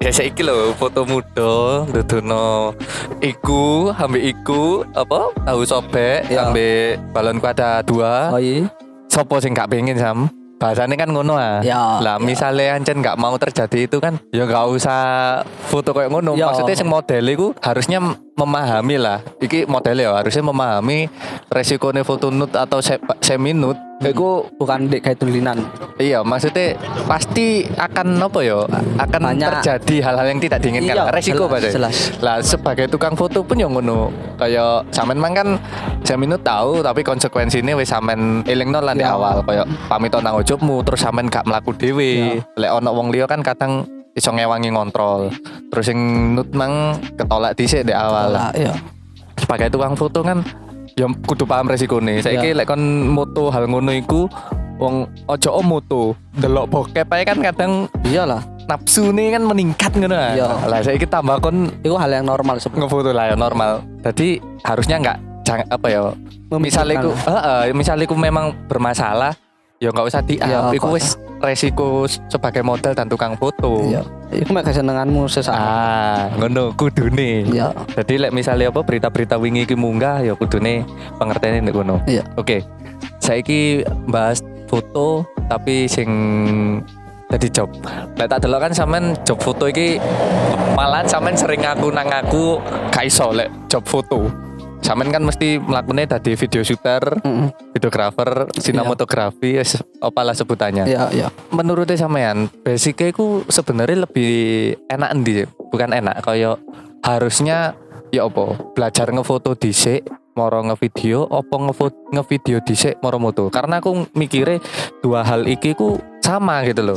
Ya saiki lho foto muda dudono iku ambek iku apa tahu sobek Iya. ambek balonku ada dua Oh iya. sopo sing gak pengen sam bahasanya kan ngono ah Ya, lah ya. misalnya ancen gak mau terjadi itu kan ya gak usah foto kayak ngono Ya. maksudnya sing model itu harusnya memahami lah iki modelnya ya harusnya memahami resikonya foto nude atau se semi nude Iku bukan dek kayak tulinan Iya, maksudnya pasti akan apa ya? Akan Banyak. terjadi hal-hal yang tidak diinginkan. Iya, Resiko jelas, jelas. Lah sebagai tukang foto pun yang ngono. Kayak sampean mang kan sampean tahu tapi konsekuensinya wis sampean elingno lah di Iya. awal kayak pamit nang ojobmu terus sampean gak mlaku dhewe. Lek ono wong liya kan kadang iso ngewangi ngontrol. Terus sing nut mang ketolak dhisik di awal. lah iya sebagai tukang foto kan ya kudu paham resikonya saiki Iya. lek kon moto hal ngono iku wong ojo o moto delok bokep ae kan kadang iyalah nafsu nih kan meningkat ngono ah. Iya. lah saiki tambah kon itu hal yang normal sebenarnya ngefoto lah ya normal jadi harusnya nggak jangan apa ya misalnya iku heeh misalnya iku memang bermasalah ya nggak usah di iku kok. wis resiko sebagai model dan tukang foto iya itu mek kesenenganmu sesaat ah ngono kudune iya jadi lek misalnya apa berita-berita wingi iki munggah ya kudune pengertiane nek ngono. Iya. Oke. Saiki bahas foto tapi sing jadi job. Lek tak delok kan sampean job foto iki malahan sampean sering ngaku nang aku gak iso lek job foto. Sampean kan mesti melakukannya tadi video shooter, Mm-mm. videografer, sinematografi, wis apalah sebutannya. Iya iya. Menurutnya sampean basicnya itu sebenarnya lebih enak endi? Bukan enak kayak harusnya ya apa belajar ngefoto dhisik moro ngevideo apa ngefoto ngevideo dhisik moro moto karena aku mikirnya dua hal iki ku sama gitu loh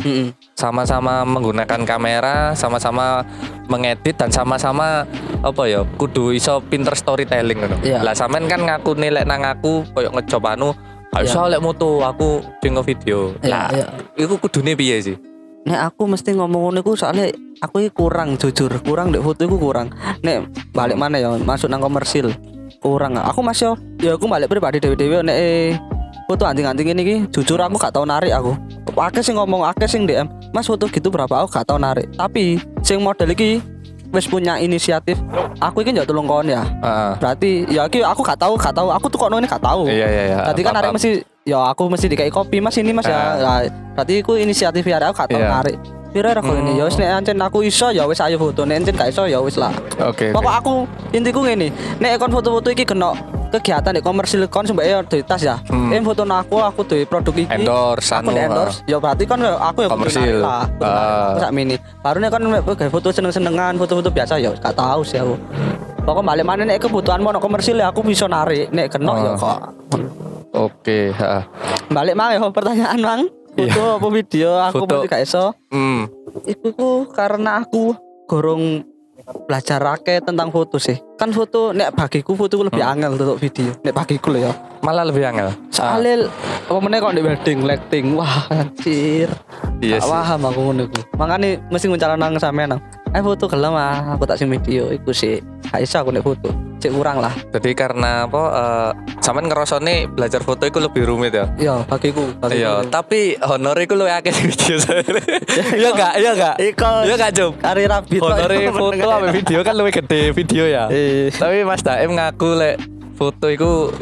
sama-sama menggunakan kamera sama-sama mengedit dan sama-sama apa ya kudu iso pinter storytelling ngono Iya. lah sampean kan ngaku nilai nang aku koyo ngecoba anu Gak iso lek moto aku di ngevideo. Iya, Lah, iya. iku kudune piye sih? Nek aku mesti ngomong ngono iku soalnya aku kurang jujur, kurang dek foto iku kurang. Nek balik mana ya masuk nang komersil. Kurang. Aku masih ya aku balik pribadi dewe-dewe nek eh, foto anting-anting ini iki jujur aku gak tau narik aku. Akeh sing ngomong akeh sing DM, "Mas foto gitu berapa?" Aku gak tau narik. Tapi sing model iki wis punya inisiatif. Aku iki njak tolong kon ya. Heeh. Berarti ya iki aku gak tahu, gak tahu. Aku tuh kok ini gak tahu. Iya iya iya. Tadi kan arek mesti ya aku mesti dikai kopi Mas ini Mas ya. Ah. Nah, berarti iku inisiatif ya aku gak tau Iya. narik. Pira rego ini ya wis nek ancen aku iso ya wis ayo foto nek ancen gak iso ya wis lah. Oke. oke. Pokok aku intiku ngene, nek kon foto-foto iki kena kegiatan nek komersil kon sembah ya duwe tas ya. Hmm. Em foto aku aku duwe produk iki. Endorse, aku anu, di endorse. Ya berarti kon aku ya Komersil. lah. Ah. Aku sak mini. Baru nek kon gawe foto seneng-senengan, foto-foto biasa ya gak tahu sih aku. Pokoknya balik mana nek kebutuhanmu ono komersil ya aku bisa narik. Nek kena ya Ah. kok Oke, heeh. balik mang ya pertanyaan mang foto apa video aku Foto. mesti gak iso. Hmm. iku ku karena aku gorong belajar akeh tentang foto sih. Kan foto nek bagiku foto ku lebih angel untuk video. Nek bagiku lho ya. Malah lebih angel. soalnya apa meneh kok di wedding lighting. Wah anjir. Iya Gak sih. paham aku ngono iku. Makane mesti nguncalon nang sampean nang eh foto gelem ah aku tak sing video iku sih gak iso aku nek foto cek kurang lah Jadi karena apa eh sampean ngerasane belajar foto itu lebih rumit ya. iya bagiku bagiku. Iya, tapi honor iku luwih akeh video. Iya enggak? Iya enggak? Iko Iya enggak, Jum? Kari rapi Honor foto sama video kan luwih gede video ya. Eh. Tapi Mas Daim ngaku lek foto itu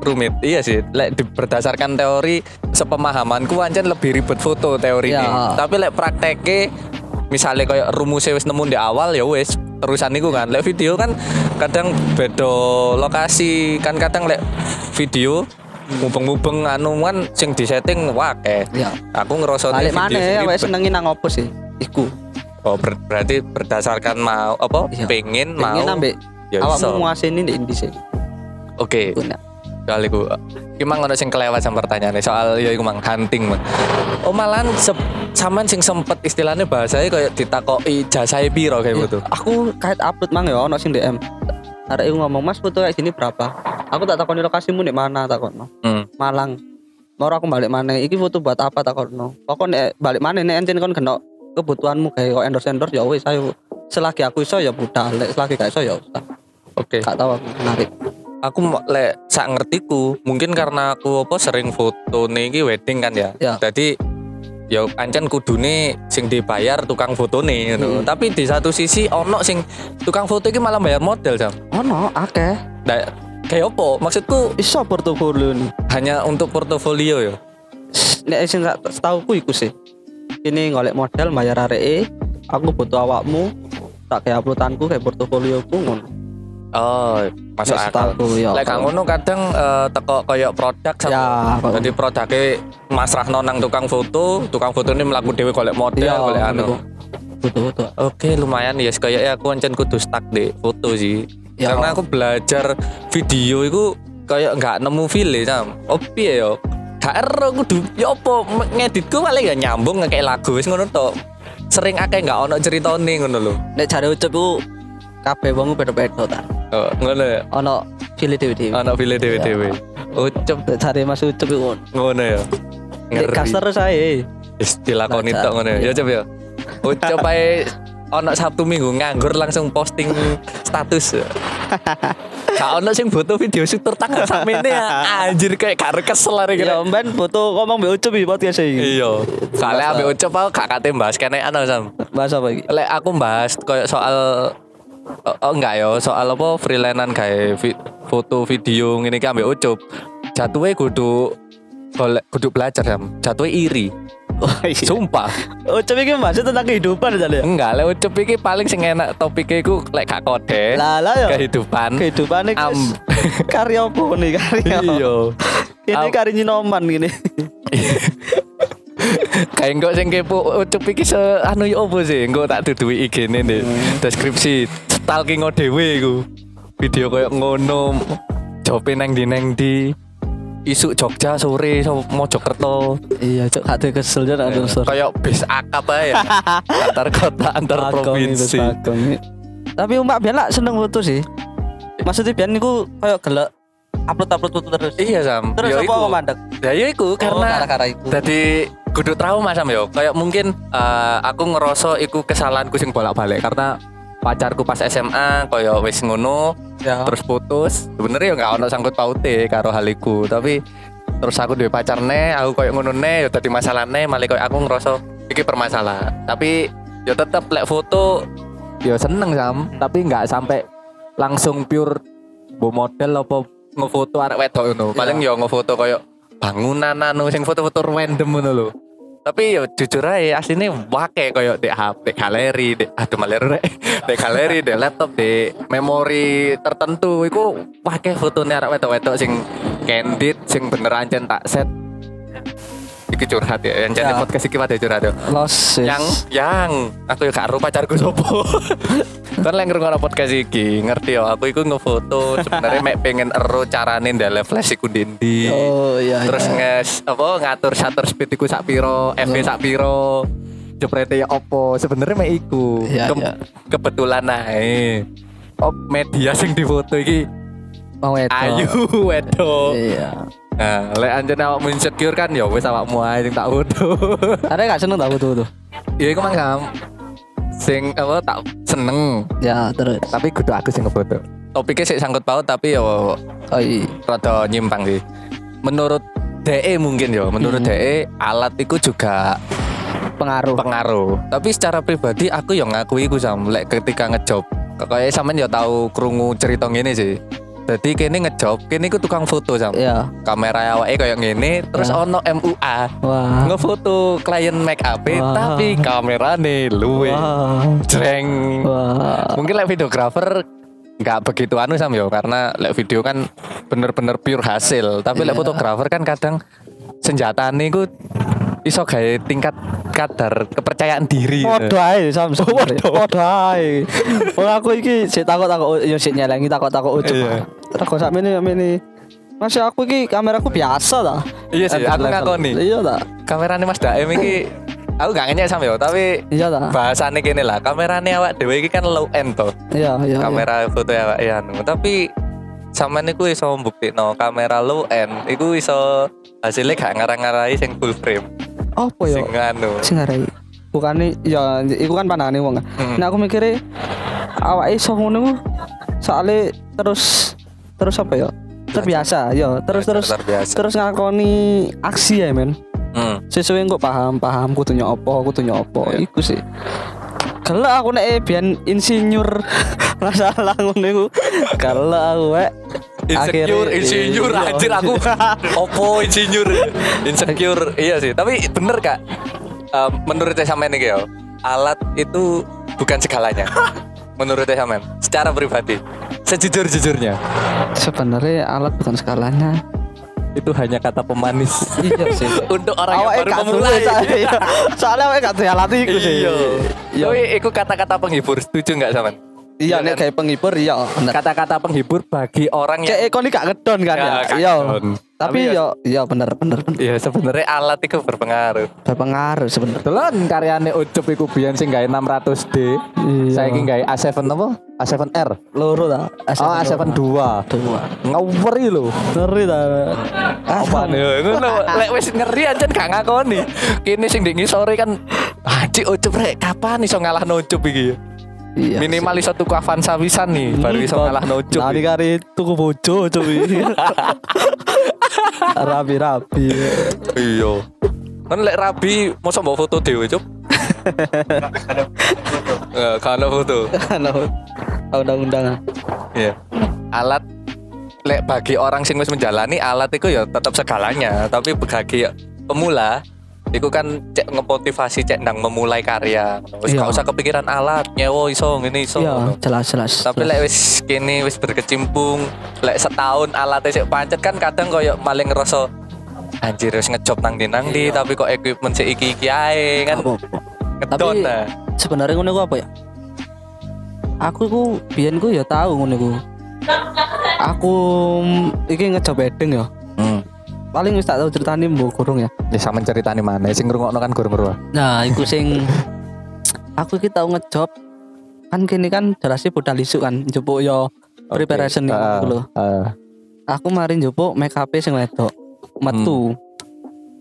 rumit. Iya sih, lek berdasarkan teori sepemahamanku ancen lebih ribet foto teori Ya. Tapi lek prakteke misalnya kayak rumusnya wis nemu di awal ya wis terusan itu kan. Lek video kan kadang beda lokasi. Kan kadang lek video mubeng-mubeng anu kan sing disetting wake Ya. aku ngerasa balik mana ya wes senengin nang opo sih? Iku. Oh ber- berarti berdasarkan mau apa Iya. pengen mau pengen ambek ya awakmu nguasaini di indi sih oke nak. Soal iku Emang ono sing kelewat sama pertanyaannya soal ya iku mang hunting mang. Oh malahan se sampean sing sempet istilahnya bahasanya kayak ditakoki jasae piro kayak Iya, gitu. aku kait upload mang ya ono sing DM ada yang ngomong mas foto kayak gini berapa? Aku tak takoni lokasimu di mana takono Hmm. Malang. Mau aku balik mana iki foto buat apa takono pokoknya balik mana nih encen kon kena kebutuhanmu kayak kok endorse endorse ya wis ayo. Selagi aku iso ya budal. Selagi gak iso ya usah. Oke. gak tahu aku menarik Aku lek sak ngertiku mungkin karena aku apa sering foto iki wedding kan ya. Ya. Jadi ya ancen kudune sing dibayar tukang fotone ngono. Hmm. Tapi di satu sisi ono sing tukang foto iki malah bayar model jam. ono akeh Nah, kayak apa? Maksudku iso portofolio nih hanya untuk portofolio ya. nek sing tak setauku iku sih. Ini golek model bayar areke, aku butuh awakmu, tak kayak uploadanku kayak portofolioku ngono. Oh, masuk Wis akal. ya. Lek gak ngono kadang eh, teko koyo produk. Ya, Jadi produknya masrahno nang tukang foto, tukang foto ini melaku dhewe golek model, Iya, golek anu. Butuh butuh. Oke, lumayan ya. Kayaknya aku ancen kudu stuck di foto sih. Ya. Karena aku belajar video itu kayak nggak nemu feel sam. Oh piye yo? Gak ero kudu ya apa ngeditku paling gak nyambung kayak lagu wis ngono tok. Sering akeh nggak ono ceritane ngono lho. Nek jare ucup iku kabeh wong beda-beda ta. Oh, ngono ya. Ono pilih dewe-dewe. Ono feel dhewe-dhewe. Ucep Nek jare Mas ucup iku ngono ya. Terus ae. Wis dilakoni Baca. tok ngono ya. Ya coba ya. Ucep ae ono Sabtu Minggu nganggur langsung posting status. Gak ono sing foto video syukur tanggal sakmene ya. Anjir kayak gak kesel arek Ya mben foto ngomong mbek ucup iki podcast iki. Iya. Kale ambek ucap aku gak kate bahas kene anu Sam. Bahas apa iki? Lek aku bahas koyo soal oh, oh, enggak ya, soal apa freelancean kayak vi- foto video ngene iki ambek ucup. Jatuhe kudu kudu belajar Sam. Jatuhe iri. Oh, iya. Sumpah. Ucup iki bahas tentang kehidupan jale. Enggak, lek ucup iki paling sing enak topiknya iku lek gak kode. Lah lah ya. Kehidupan. Kehidupan iki wis karya apa nih karya? Iya. Ini Am. karya nyinoman gini. Kayak enggak sing kepo ucup iki se anu ya opo sih? Engko tak duduhi IG-ne nih. Deskripsi stalking dhewe iku. Video koyo ngono. Jope nang di nang di isuk Jogja sore so Mojokerto. Iya, cok hati kesel jangan ada unsur. Kayak bis akap ae ya. antar kota, antar provinsi. Tapi umak biar lah seneng foto sih. Maksudnya biar niku kayak gelek upload upload foto terus. Iya Sam. Terus Ya apa iku. kok mandek? Ya ya iku karena gara-gara iku. Jadi kudu trauma Sam yo. Kayak mungkin eh, aku ngerasa iku kesalahanku sing bolak-balik karena pacarku pas SMA koyo wis ngono Ya. terus putus. Sebenarnya ya nggak ono sangkut paute karo hal iku. Tapi terus aku duwe pacar ne aku koyo ngono ne ya dadi masalah ne malah koyo aku ngerasa iki permasalahan tapi ya tetep lek foto ya seneng sam. Tapi nggak sampai langsung pure bo model apa ngefoto arek wedok ngono. Paling ya ngefoto koyo bangunan anu sing foto-foto random ngono lho tapi yo jujur aja aslinya wake koyo di HP galeri di aduh maler rek. Di galeri di laptop di memori tertentu. Iku wake fotonya arek wedok-wedok sing candid sing beneran tak set iki curhat ya yang jadi Ya. podcast iki pada curhat ya Los. yang yang aku ya gak ero pacarku sopo kan lagi ngrungokno podcast iki ngerti ya aku iku ngefoto sebenarnya mek pengen ero carane ndale flash iku ndi Oh iya. terus iya. nges apa ngatur shutter speed iku sak piro FV sak piro jeprete ya opo sebenarnya mek iku Iya, Ke- iya. kebetulan ae oh media sing difoto iki mau itu. ayu wedo Iya. Nah lek anjen awakmu insecure kan ya wis awakmu ae sing tak foto Ada gak seneng tak foto tuh? ya iku mang sing apa tak seneng Ya terus. tapi kudu aku sing ngefoto topiknya sih sangkut paut tapi yo Oh iya. rada nyimpang sih. Menurut DE mungkin ya, menurut Hmm. DE alat itu juga Pengaruh. pengaruh. Tapi secara pribadi aku yang ngakui iku sam lek ketika ngejob. Kayak sampean ya tahu krungu cerita ngene sih. Jadi kene ngejob, kene iku tukang foto sam. Iya. Kamera awake kayak ngene, terus Ya. ono MUA. Wah. Ngefoto klien make up Wah. tapi kamerane luwe. Wah. Jreng. Wah. Mungkin lek videografer nggak begitu anu sam yo karena lek video kan bener-bener pure hasil tapi lek Iya. fotografer kan kadang senjata ku iso gawe tingkat kadar kepercayaan diri Podo ae Sam. Podo ae. Wong aku iki sik takut-takut yo sik nyelengi takut-takut ucup. Iya. Takut sakmene sakmene. Masih aku iki kameraku biasa ta. Iya sih, aku ngakoni. Iya ta. kamerane Mas Daem iki aku gak ngenyek sam yo tapi Iya ta. bahasane kene lah kamerane awak dhewe iki kan low end to Iya iya. kamera foto awak ya anu tapi sampean iku iso mbuktikno kamera low end iku iso hasilnya gak ngarang-ngarai sing full frame Apa yo? sing anu Sing ngarai. Bukane ya iku kan panangane wong. Hmm. Nah aku mikirnya awake iso ngono soalnya terus terus apa ya? Terbiasa, ya terus terus terbiasa terus ngakoni aksi ya men. Hmm. sesuai kok paham paham kudu nyopo kudu nyopo Iya. iku sih kalau aku nek biyen insinyur masalah ngono iku kalau aku wek insecure Akhirnya- insinyur iya. anjir aku opo insinyur insecure iya sih. Tapi bener kak. Eh, menurut saya sampean nih ya alat itu bukan segalanya. Menurut saya sampean secara pribadi sejujur jujurnya Sebenarnya alat bukan skalanya. itu hanya kata pemanis. Iya sih. untuk orang yang Awake baru memulai. dulu, soalnya- Soalnya awake gak duwe alat iku sih. iya. Iya. Tapi itu kata-kata penghibur. Setuju nggak sampean Iya nek kayak penghibur iya kata-kata penghibur bagi orang yang Kayak ekon gak ngedon kan Ya, ya. gak Iya. Tapi yo iya bener bener bener. Iya sebenarnya alat itu berpengaruh. Berpengaruh sebenarnya. Kebetulan karyane Ucup iku biyen sing gawe 600D. Iya. Saiki gawe A7 apa? A7R. Loro ta. Oh, A7 dua. dua. Ngaweri lho. Ngeri ta. Apa nih? Ngono lek wis ngeri ancen gak ngakoni. Kini sing di ngisore kan Haji Ucup rek kapan iso ngalah Ucup iki? Iya. Minimal iso tuku Avanza wisan nih baru iso ngalah Ucup. Nari kari tuku bojo cuy. Rapi-rapi. Iya. Kan lek rabi mosok mbok foto dhewe, Cup. Eh, kalau foto. Halo. Undang-undangan. Iya. Alat lek bagi orang sing wis menjalani alat itu ya tetap segalanya, tapi bagi pemula Iku kan cek ngemotivasi cek nang memulai karya. Wis Iya. gak usah kepikiran alat, nyewo iso ngene iso. Iya, jelas jelas. Tapi lek wis kene wis berkecimpung, lek setahun alatnya sik pancet kan kadang koyo maling ngerasa anjir wis ngejob nang ndi nang ndi tapi kok equipment sik iki-iki ae kan Apa? ngedon Tapi- nah. sebenarnya ngono ku apa ya? Aku ku biyen ku ya tahu ngono ku. Aku iki ngejob wedding ya. Hmm. Paling wis tak tahu ceritane mbok kurung ya. Ya sama ceritane mana sing ngrungokno kan gurung-gurung. Nah, iku sing aku iki tau ngejob kan kini kan jelasnya budal isu kan njupuk yo preparation Ah, gitu lho. ah. Aku mari njupuk make up sing wedok. Metu,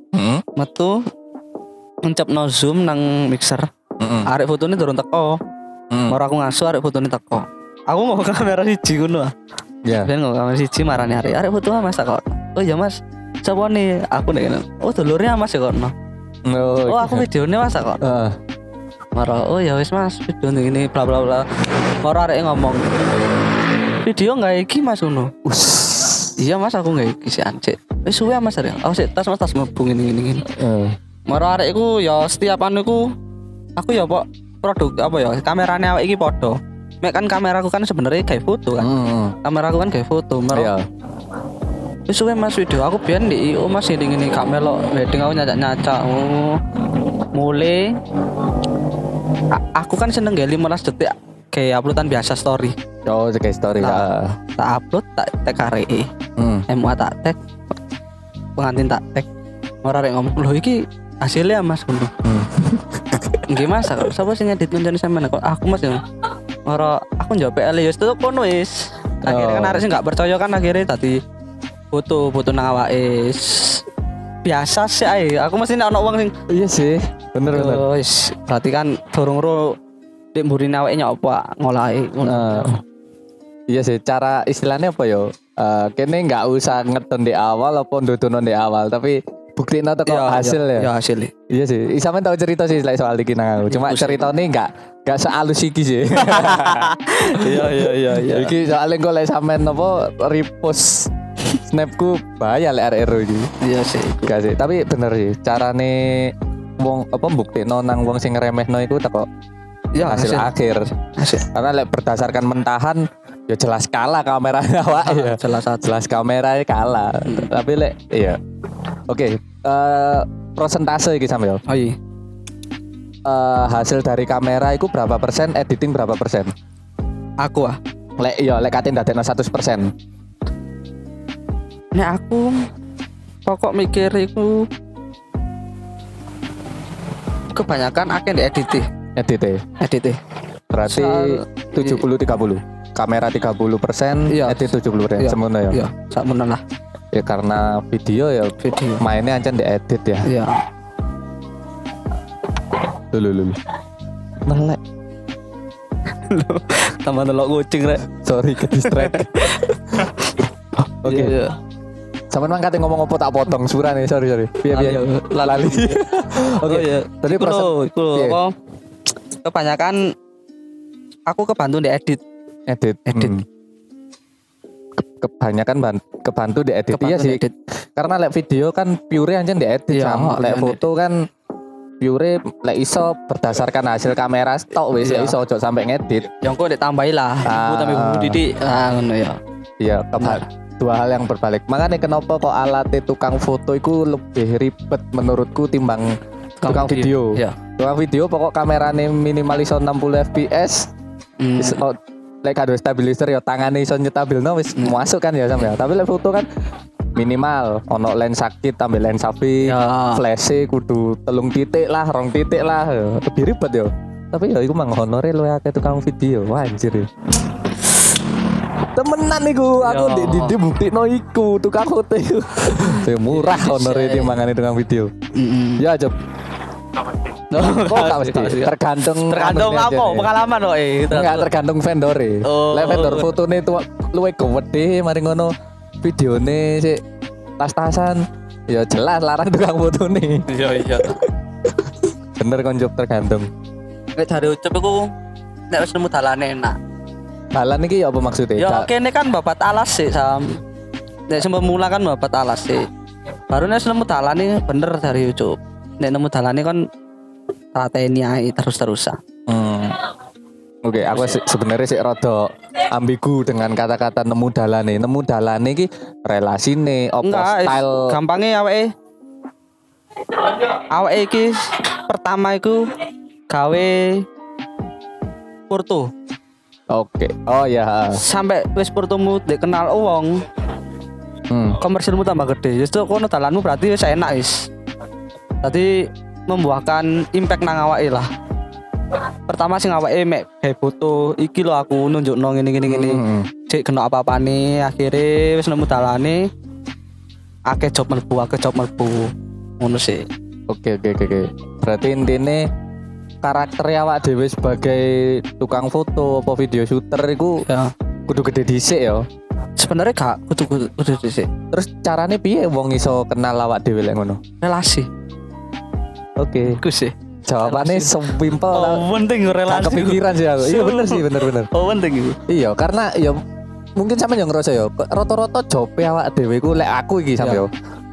Hmm. metu ngecepno zoom nang mixer. Hmm. Arek fotone durung teko. Hmm. Moro aku ngasu arek fotone teko. Aku mau kamera siji ngono. ah. Ya. Ben mau kamera siji marani arek. Arek foto Mas kok. Oh iya Mas. Siapa nih? Aku nih. Oh dulurnya Mas ya kok. Oh aku videonya Mas kok. Heeh. Moro, oh ya wis Mas, video ini bla bla bla. Moro arek ngomong. Video nggak iki Mas ngono. Iya Mas aku nggak iki sih anjir. Wis suwe Mas arek. Oh sik tas Mas tas mebung ini ini ini. Moro arek iku ya setiap anu iku aku ya pok produk apa ya kamerane awake iki padha. Mek kan kameraku kan sebenarnya kayak foto kan. Hmm. Kameraku kan kayak foto. Moro Iya. Wis suwe Mas video aku biyen di IO Mas ini ini gak melok wedding aku nyacak-nyacak. Oh. Mulai A- aku kan seneng gak 15 detik kayak uploadan biasa story. Oh, kayak story. Tak. ah. Tak upload tak tag KRE. Hmm. MUA tak tag. Pengantin tak tag. Orang rek ngomong, "Loh iki hasilnya Mas." ngono. Hmm. Nggih Mas, sapa sing ngedit sampean kok aku Mas ya. Ora aku njawab PL ya tetep kono wis. Akhirnya kan Oh. arek sing gak percaya kan akhirnya tadi foto foto nang awake. Biasa sih ae. Aku mesti nek ono wong sing Iya sih. Bener bener. "Oh, wis berarti kan durung ro di mburine awake nyapa ngolahi. Eh, iya sih cara istilahnya apa yo Eh kene nggak usah ngeton di awal apa ndudono di awal tapi buktiin atau kok Iya, hasil iya, ya Iya, hasil. iya sih Isamen tahu cerita sih soal iki nang aku cuma Iku sih. cerita ini nggak nggak sealus iki sih Iya iya iya iya. iki soalnya gue like sampean apa repost snapku bahaya lek arek iki Iya sih. gak sih tapi bener sih carane wong apa bukti nang wong sing ngeremehno iku teko Iya, hasil akhir Hasil. karena lek berdasarkan mentahan ya jelas kalah kamera awak ya satu. jelas kameranya kalah tapi lek iya oke eh prosentase iki sampeyo Oh iya. Eh, hasil dari kamera itu berapa persen editing berapa persen Aku ah. lek iya lek katin dadekno 100 persen Nek aku pokok mikir iku kebanyakan akeh di edit edit edit berarti Soal- 70 30 kamera 30 persen Iya. edit 70 persen. Iya. semuanya ya? Iya, menan lah. Ya karena video ya video. mainnya ancen di edit ya? Iya. lulu lulu melek. Tambah nelok kucing rek. sorry ke distract. Oke. Iya, iya. Sama mang kate ngomong apa tak potong surah nih, sorry sorry. Piye piye. Lali, Lali. Oke. Oh, iya. Tadi proses iku apa? Kebanyakan aku kebantu di edit. edit. Edit. Hmm. kebanyakan ban- kebantu di edit Kebantu iya sih. edit. Karena lek video kan pure aja di edit Iya, sama lek iya, foto kan pure lek iso berdasarkan hasil kamera stok wis ya Iya. iso ojo sampai ngedit. Yang kok ditambahi lah, Ah. ibu tambah ibu didik. Ah ngono ya. Iya, keba- dua hal yang berbalik. Makanya kenapa kok alat tukang foto itu lebih ribet menurutku timbang tukang, video. Iya. Tukang video pokok kamerane minimal iso 60 fps. Hmm. Oh, lek kado stabilizer ya tangane iso nyetabilno wis Hmm. masuk kan ya sampe. Tapi lek foto kan minimal ono lensa kit tambah lensa V, Ya. flash kudu telung titik lah, rong titik lah. Lebih ribet ya. Tapi ya iku mang honore lu akeh tukang video. Wah anjir. ya. Temenan iku, aku di di, di buktikno iku tukang foto iku. Murah honore timangane tukang video. Mm-mm. Ya coba. Kok gak mesti? Kasih. Tergantung Tergantung apa nih. pengalaman kok eh. Enggak tergantung vendor e. Oh. Lek vendor fotone tuh luwe gede mari ngono videone sik tas-tasan ya jelas larang tukang fotone. Iya iya. Bener konco tergantung. Nek dari ucap iku nek wis nemu dalane enak. Dalan iki ya apa maksudnya? Ya kene kan babat alas sih sam. Nek semua mula kan babat alas sih. Baru nek nemu dalane bener dari ucap. Nek nemu dalane kan trateni ae terus-terusan. Hmm. Oke, aku se- sebenarnya sih rada ambigu dengan kata-kata nemu dalane. Nemu dalane iki relasine apa Enggak, style gampangnya awake awake iki pertama iku gawe foto Oke. Oh ya. sampai wis fotomu dikenal wong Hmm. komersilmu tambah gede justru kono dalanmu berarti wis enak wis tadi membuahkan impact nang awake lah pertama sing awake mek gawe foto iki lo aku nunjuk nong ini gini gini Hmm. cek kena apa apa nih akhirnya wis nemu dalane akeh job melbu akeh job melbu ngono sih Oke oke oke oke. Berarti intinya karakter awak dhewe sebagai tukang foto apa video shooter iku ya kudu gede dhisik ya. sebenarnya gak kudu kudu kudu sih Terus carane piye wong iso kenal awak dhewe lek ngono? relasi Oke. iku sih Jawabannya sesimpel lah. oh penting Gak relasi kepikiran sih aku. Iya bener sih bener bener. oh penting itu Iya karena ya mungkin sama yang ngerasa ya rata-rata jobe awak dhewe iku lek aku iki sampe Iya. yo.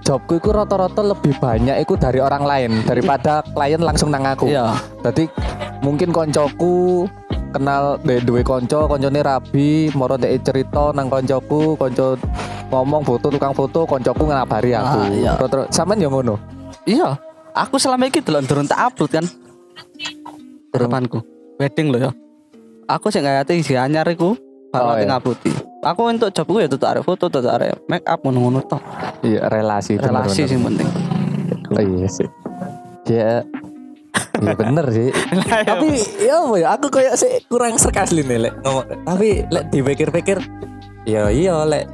Jobku iku rata-rata lebih banyak iku dari orang lain daripada klien langsung nang aku. iya Jadi mungkin koncoku kenal de duwe konco, koncone rabi, moro dek cerita nang koncoku, konco ngomong foto tukang foto, koncoku ngabari aku. Ah, iya. Terus sampean yo ngono. iya aku selama ini delok durung tak upload kan harapanku wedding lo ya aku sih nggak isi anyar iku Oh, baru nanti iya. Aku untuk jobku ya tuh arek foto tuh arek make up ngono-ngono toh Iya, relasi relasi bener. sih penting Oh, iya sih. Ya Iya bener sih. Tapi ya apa ya aku kayak sih kurang serk asli nih lek ngomong. Tapi lek dipikir-pikir ya iya lek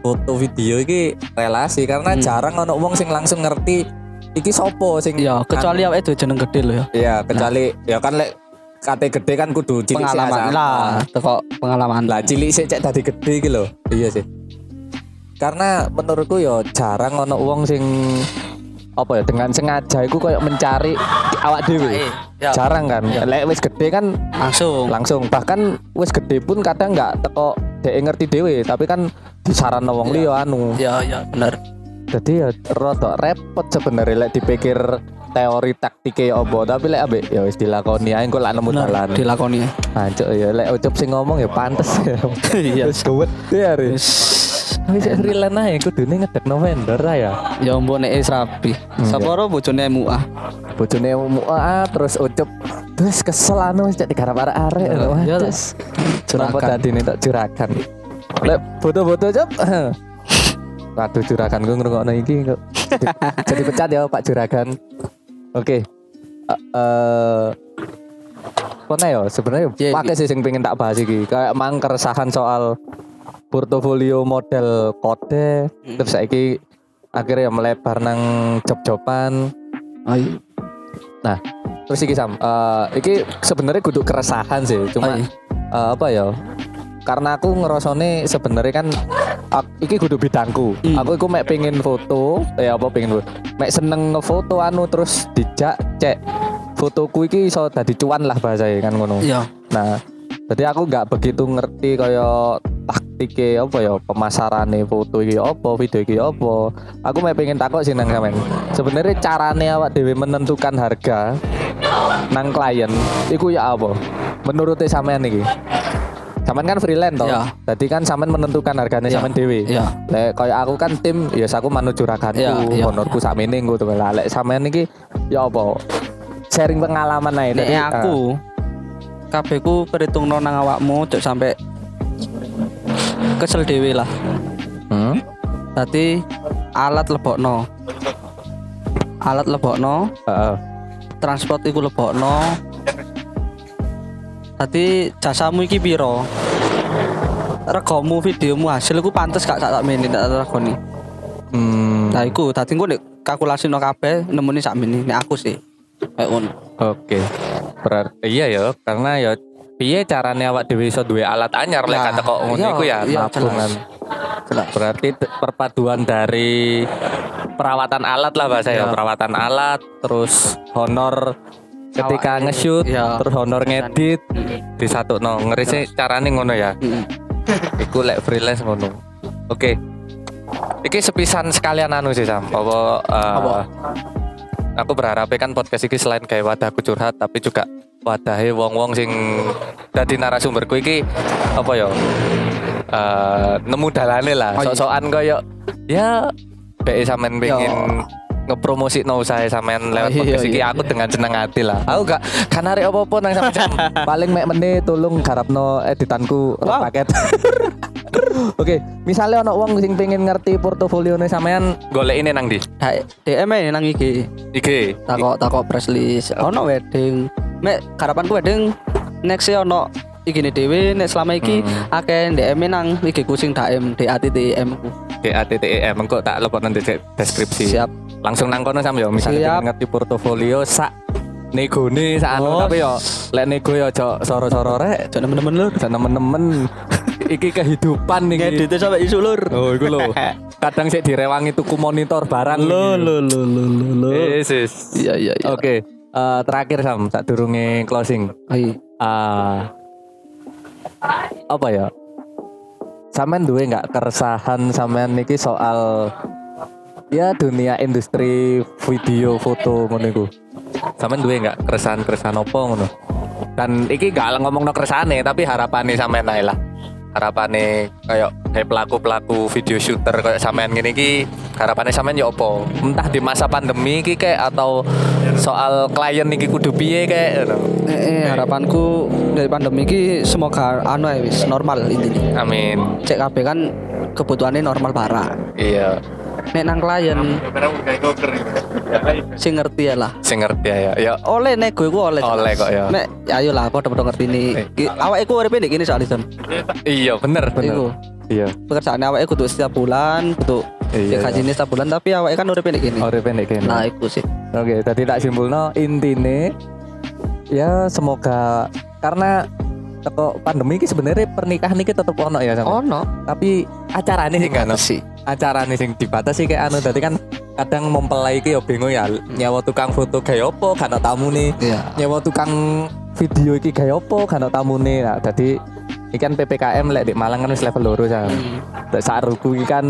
foto video iki relasi karena Hmm. jarang ono wong sing langsung ngerti iki sopo sing ya kecuali awake itu jeneng gede lo ya Iya, kecuali ya kan lek kate gede kan kudu cilik pengalaman lah teko pengalaman Lah cilik sih cek tadi gede iki lho. Iya sih. Karena menurutku ya jarang ono wong sing apa ya dengan sengaja iku kayak mencari awak dhewe. ya Jarang kan. Lek wis gede kan langsung langsung bahkan wis gede pun kadang nggak teko dhek ngerti dhewe, tapi kan disaran wong Iya. liya anu. ya ya bener Jadi ya rada repot sebenarnya lek dipikir teori taktiknya apa tapi lek ambek ya wis dilakoni ae engko lak nemu dalan. dilakoni ya Hancur ya lek ucup sing ngomong ya pantes ya. iya Wis gawet ya. Wis. Freelance ae kudune ngedekno vendor ae ya. ya mbok nek rapi sapa ro bojone MUA Bojone mua terus ucup terus kesel anu wis cek digarap arek-arek. Ya, Wah, ya, terus. Kenapa tadi nih tak juragan? Lek foto-foto cep. Waduh juragan gue ngerungokno iki kok. Jadi, jadi pecat ya Pak Juragan. Oke. Eh eh, Kone ya sebenarnya Iya, pakai sih sing pengen tak bahas iki. Kayak mang keresahan soal portofolio model kode Hmm. terus saiki akhirnya melebar nang job-joban. ayo Nah, terus iki Sam, eh, iki sebenarnya kudu keresahan sih, cuma Ayo. eh, apa ya? Karena aku ngerasane sebenarnya kan ak- iki kudu bidangku. Hmm. Aku iku mek pengen foto, ya apa pengen foto. Mek seneng ngefoto anu terus dijak cek fotoku iki iso dadi cuan lah bahasanya kan ngono. iya Nah, jadi aku nggak begitu ngerti kaya taktike apa ya pemasarane foto iki apa video iki apa aku mau pengen takut sih nang sampean sebenarnya carane awak dewe menentukan harga nang klien iku ya apa menurut sampean iki sampean kan freelance toh Ya. jadi kan sampean menentukan harganya Ya. sampean dewe Ya. lek kayak aku kan tim ya aku manut juraganku Ya, ya. honorku sakmene ngono tuh lah lek sampean iki ya apa sharing pengalaman ae Nek aku kabeh ku perhitungno nang awakmu cok sampai kesel dewe lah. ah, hmm? Tadi alat lebokno. Alat lebokno, Heeh. transport iku lebokno. Tadi jasamu iki piro? Regomu, videomu, hasil iku pantes gak sak mene tak regoni. Hmm, Nah iku tadi engko nek kalkulasi no kabeh nemuni sak mene nek aku sih. Kayak ngono. Oke. Berarti iya ya, karena ya piye carane awak dhewe iso duwe alat anyar lek kata kok ngono iya, iku ya iya, nabungan. Jelas. Berarti perpaduan dari perawatan alat lah bahasa ya, Iya. perawatan alat, terus honor ketika nge-shoot, iya. terus honor ngedit di satu no ngeri sih carane ngono ya. Iku lek freelance ngono. Oke. Iki sepisan sekalian anu sih Sam. Apa, Apa? Aku berharap kan podcast iki selain kayak wadahku curhat tapi juga wadahe wong-wong sing dadi narasumberku iki apa ya? Eh nemu dalane lah. Oh, iya. Sok-sokan koyo ya BE sampean pengen ngepromosi no usaha sampean lewat Oh, iya, podcast iki iya, aku dengan senang hati lah. Aku gak kan arek apa-apa nang sampe jam. Paling mek meneh tolong garapno editanku Wow. paket. Oke, misalnya ono wong sing pengen ngerti portofolio sampean golek ini nang di DM ae nang IG. IG. Takok takok press list. Ono wedding. Mek harapanku wedding next e ono iki ne dhewe nek selama iki Hmm. akeh DM -e nang IG ku sing DM DATTM ku. D A T T E M engko tak lepot nanti de- deskripsi. Siap. Langsung nang kono sam yo misalnya ngerti portofolio sak negone sak anu Oh. tapi yo lek nego yo aja soro-soro rek. Jangan nemen-nemen lur. Aja nemen-nemen. iki kehidupan iki. Ngedit sampai isu lur. Oh, iku lho. Kadang sik direwangi tuku monitor barang. Lo iki. lo lo lo lo lo. Yes, yes. Iya iya iya. Oke, eh, terakhir Sam, tak durunge closing. Ayo. Ah, apa ya? Sampean duwe nggak keresahan sampean niki soal ya dunia industri video foto iku. Sampean duwe nggak keresahan-keresahan apa ngono? Dan iki gak ngomong no keresahane tapi harapannya sampean lah. Harapannya kayak kayak pelaku-pelaku video shooter kayak sampean gini ki harapannya sampean ya apa? Entah di masa pandemi ki kayak atau soal klien niki kudu piye kayak ngono. Eh, eh, harapanku dari pandemi ini semoga anu ya wis normal intinya. Amin. Cek kabeh kan kebutuhannya normal barang. Iya, Nek nang klien sing ngerti ya lah. sing ngerti ya. Ya, Oleh nek gue oleh. Oleh jelas. kok ya. Nek ya ayo lah padha-padha ngerti ini. Eh. Awake ku uripe ndek kene soal itu. iya bener bener. Iku. Iya. Pekerjaan awake kudu setiap bulan, kudu Iya, ya gajine setiap bulan tapi awake kan uripe ndek kene. Ora pendek kene. Nah, iku sih. Oke, tadi tak simpulno intine ya semoga karena teko pandemi ini sebenarnya pernikahan ini tetep ono ya sama. Ono. Tapi acaranya sih kan. sih. Acaranya sing dibatasi kayak anu tadi kan kadang mempelai iki ya bingung ya nyawa tukang foto kayak opo kan tamu nih. Iya. nyawa tukang video iki kayak opo kan tamu nih. Nah jadi ini kan PPKM lek di Malang kan wis level loro kan Hmm. saat ruku iki kan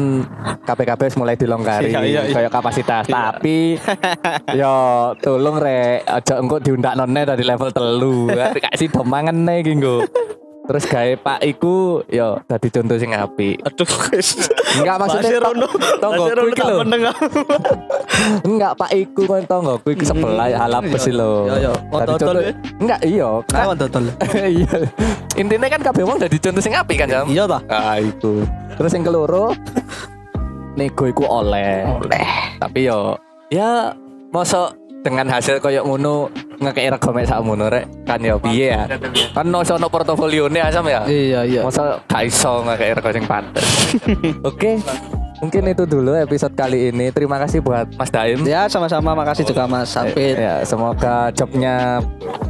wis mulai dilonggari Iya, iya, iya. kayak kapasitas. Tapi yo tolong rek aja engko diundak none dari level telu. Kasih domangan nih ginggo terus gawe pak iku yo dadi contoh sing apik Aduh, guys. enggak maksudnya rono. tonggoku iki lho enggak pak iku kan tonggoku iki sebelah halapes sih lho Iya, iya. Dadi enggak iya kan Kawan total. iya intinya kan kabeh wong dadi contoh sing apik kan jam Iya ta? ah iku terus yang keloro nego iku oleh Oleh. tapi yo ya mosok dengan hasil koyo ngono ngekei rego mek sak ngono rek. Kan ya piye ya? Kan no ono portofolione asam ya? Iya, iya. masa gak iso ngekei rego sing pantes. Oke mungkin itu dulu episode kali ini terima kasih buat Mas Daim Ya, sama-sama makasih juga Mas Sampai ya semoga jobnya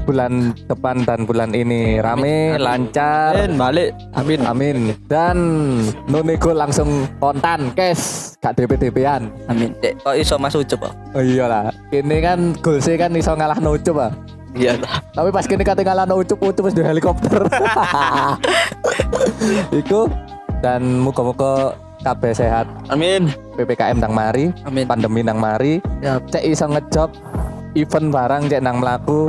bulan depan dan bulan ini rame lancar Amin, balik. Amin. Amin. Dan Nonego langsung kontan, cash, gak DP-DP-an. Amin. Dek, kok iso Mas Ucup? Oh iyalah. Ini kan goalsnya kan iso ngalah no Ucup. Iya ta. Tapi pas kini kate ngalah no Ucup, Ucup di helikopter. Iku dan muga-muga kabeh sehat. Amin. PPKM nang mari. Amin. pandemi nang mari. Ya. cek iso ngejob event barang cek nang mlaku.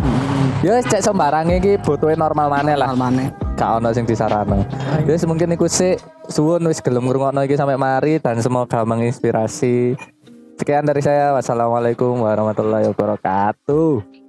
Ya cek sembarang iki butuhe normal maneh lah. Almane. gak ono sing disarano wis mungkin iku sih suwun wis gelem ngrungokno iki sampai mari dan semoga menginspirasi. Sekian dari saya. Wassalamualaikum warahmatullahi wabarakatuh